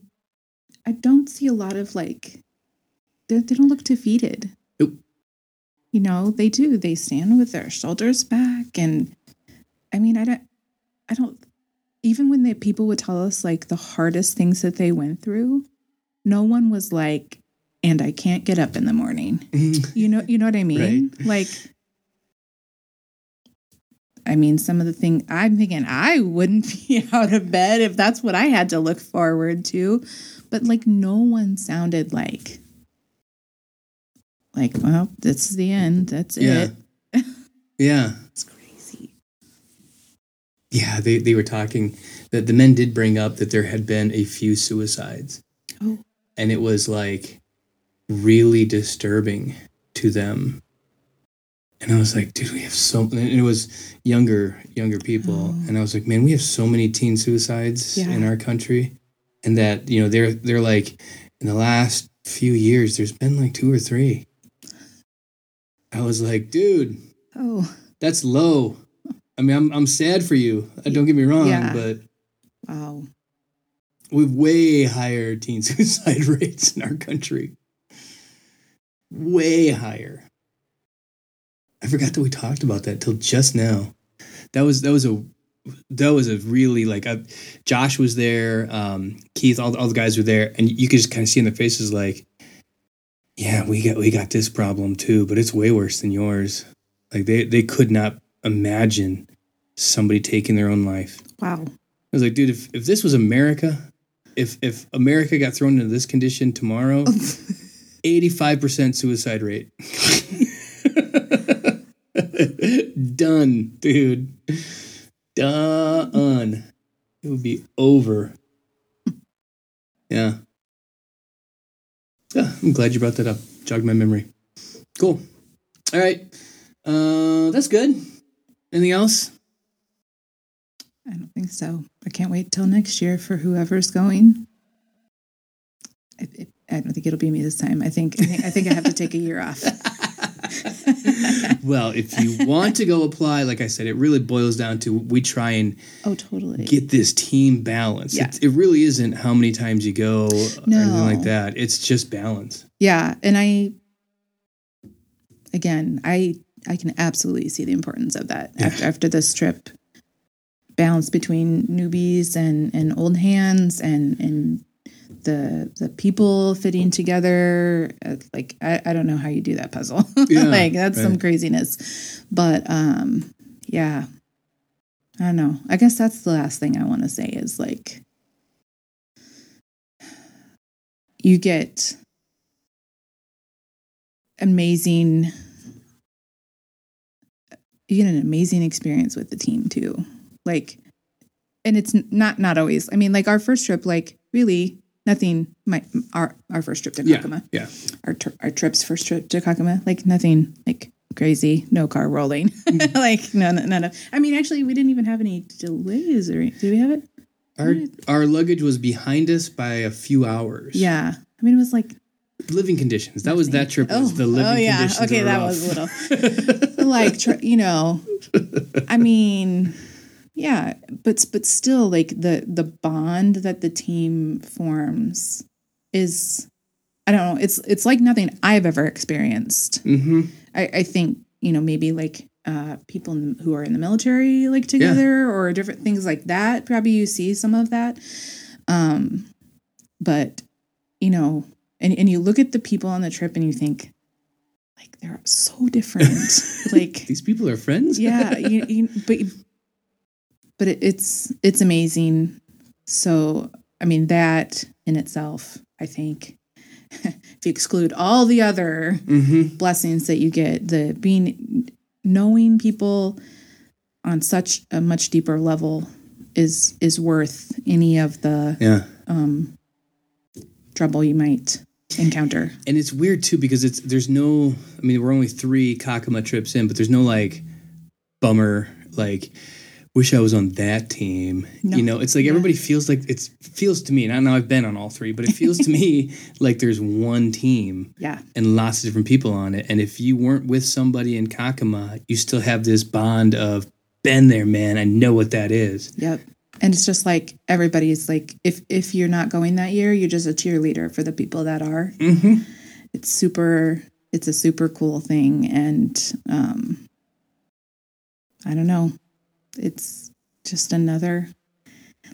I don't see a lot of like they, they don't look defeated. Nope. You know, they do. They stand with their shoulders back and I mean, I don't I don't even when the people would tell us like the hardest things that they went through, no one was like and I can't get up in the morning. [laughs] You know, you know what I mean? Like I mean, some of the things I'm thinking I wouldn't [laughs] be out of bed if that's what I had to look forward to. But like no one sounded like like, well, this is the end. That's yeah it. [laughs] yeah It's crazy. yeah they, they were talking that the men did bring up that there had been a few suicides Oh. and it was like really disturbing to them and i was like dude we have so and it was younger younger people Oh. and i was like man we have so many teen suicides Yeah. in our country and that you know they're they're like in the last few years there's been like two or three i was like dude Oh, that's low i mean i'm, I'm sad for you Uh, don't get me wrong Yeah. but wow. we have way higher teen [laughs] suicide rates in our country. Way higher. I forgot that we talked about that till just now. That was that was a that was a really like I, Josh was there, um, Keith, all, all the guys were there, and you could just kind of see in their faces like, yeah, we got we got this problem too, but it's way worse than yours. Like they they could not imagine somebody taking their own life. Wow. I was like, dude, if, if this was America, if if America got thrown into this condition tomorrow, [laughs] eighty five percent suicide rate. Done, dude. Done. It would be over. Yeah. Yeah, I'm glad you brought that up. Jogged my memory. Cool. All right. Uh, that's good. Anything else? I don't think so. I can't wait till next year for whoever's going. I, it, I don't think it'll be me this time. I think I think I, think I have to take a year off. [laughs] well, if you want to go apply, like I said, it really boils down to we try and Oh, totally. get this team balance. Yeah. It, it really isn't how many times you go or anything like that. It's just balance. Yeah, and I again, I I can absolutely see the importance of that Yeah. after after this trip. Balance between newbies and and old hands and and the the people fitting together. Uh, like I, I don't know how you do that puzzle. [laughs] Yeah, like that's some craziness. But um yeah. I don't know. I guess that's the last thing i want to say is like you get amazing you get an amazing experience with the team too. Like and it's not not always. I mean like our first trip like really nothing my our our first trip to Yeah. Kakuma Yeah. our tri- our trips first trip to Kakuma like nothing like crazy no car rolling mm-hmm. [laughs] like no no no no I mean actually we didn't even have any delays or did we have it Our our luggage was behind us by a few hours. yeah I mean it was like Living conditions. That was that trip was the living oh yeah okay that rough. was a little [laughs] like tr- you know i mean yeah but but still like the the bond that the team forms is i don't know it's it's like nothing i've ever experienced Mhm. i i think you know maybe like uh people in, who are in the military like together or different things like that probably you see some of that um but you know, and, and you look at the people on the trip and you think, like, they're so different. [laughs] like, These people are friends. yeah, you, you, but but it, it's it's amazing. So I mean that in itself, I think, [laughs] if you exclude all the other Mm-hmm. blessings that you get, the being knowing people on such a much deeper level is is worth any of the Yeah. um, trouble you might encounter. And it's weird too because it's there's no. I mean, we're only three Kakuma trips in, but there's no like bummer like. Wish I was on that team. No. You know, it's like everybody feels like it's feels to me, and I know I've been on all three, but it feels to [laughs] me like there's one team Yeah, and lots of different people on it. And if you weren't with somebody in Kakuma, you still have this bond of been there, man. I know what that is. Yep. And it's just like everybody's like if if you're not going that year, you're just a cheerleader for the people that are. Mm-hmm. It's super it's a super cool thing and um I don't know. It's just another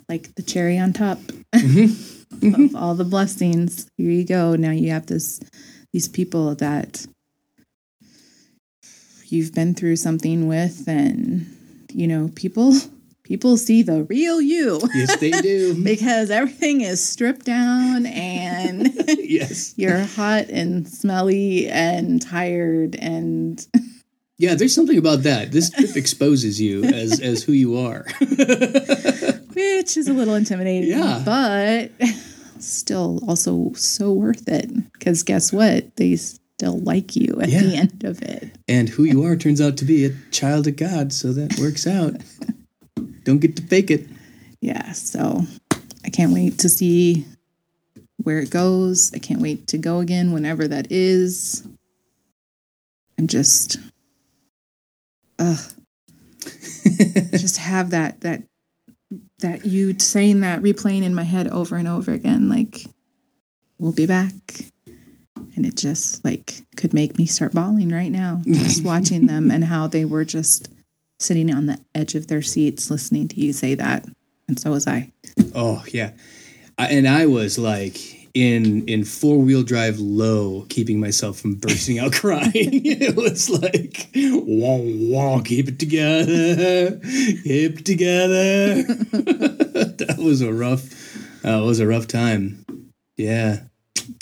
like the cherry on top mm-hmm. [laughs] of all the blessings. Here you go. Now you have this these people that you've been through something with and you know, people people see the real you Yes, they do. [laughs] because everything is stripped down and [laughs] yes. you're hot and smelly and tired and Yeah, there's something about that. This [laughs] trip exposes you as as who you are. [laughs] which is a little intimidating Yeah. but still also so worth it because guess what they still like you at the end of it and who you are turns out to be a child of God, so that works out. [laughs] Don't get to fake it. yeah so i can't wait to see where it goes i can't wait to go again whenever that is i'm just ugh. Just have that that that you saying that replaying in my head over and over again like we'll be back. And it just like could make me start bawling right now just [laughs] watching them and how they were just sitting on the edge of their seats listening to you say that. And so was i. Oh yeah, I, and I was like in in four wheel drive low, keeping myself from bursting out [laughs] crying. [laughs] it was like wah wah, keep it together, keep it together. [laughs] that was a rough. Uh, was a rough time. Yeah,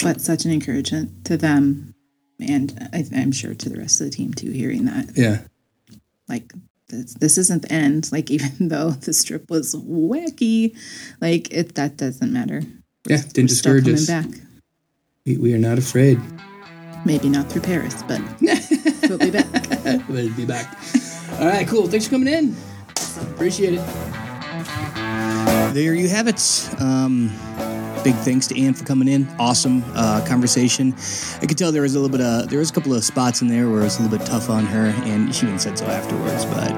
but such an encouragement to them and I, i'm sure to the rest of the team too hearing that yeah, like this, this isn't the end like even though the strip was wacky like it that doesn't matter yeah. Didn't We're still discourage coming us. back We, we are not afraid. maybe not through paris but [laughs] we'll be back We'll be back. All right, cool. Thanks for coming in. Appreciate it. There you have it. Um, big thanks to Ann for coming in. Awesome uh, conversation. I could tell there was a little bit of there was a couple of spots in there where it was a little bit tough on her, and she even said so afterwards. But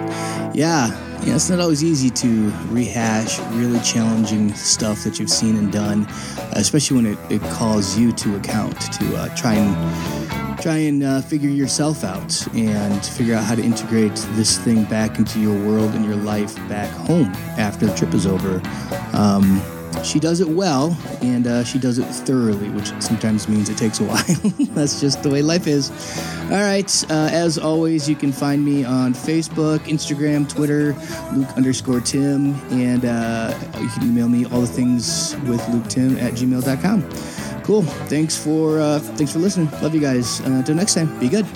yeah, yeah, it's not always easy to rehash really challenging stuff that you've seen and done, especially when it, it calls you to account to uh, try and try and uh, figure yourself out and figure out how to integrate this thing back into your world and your life back home after the trip is over. Um, she does it well and uh, she does it thoroughly, which sometimes means it takes a [laughs] while. That's just the way life is. All right. Uh, as always, you can find me on Facebook, Instagram, Twitter, Luke underscore Tim, and uh, you can email me all the things with Luke Tim at gmail.com. Cool. Thanks for uh, thanks for listening. Love you guys. Uh, until next time, be good.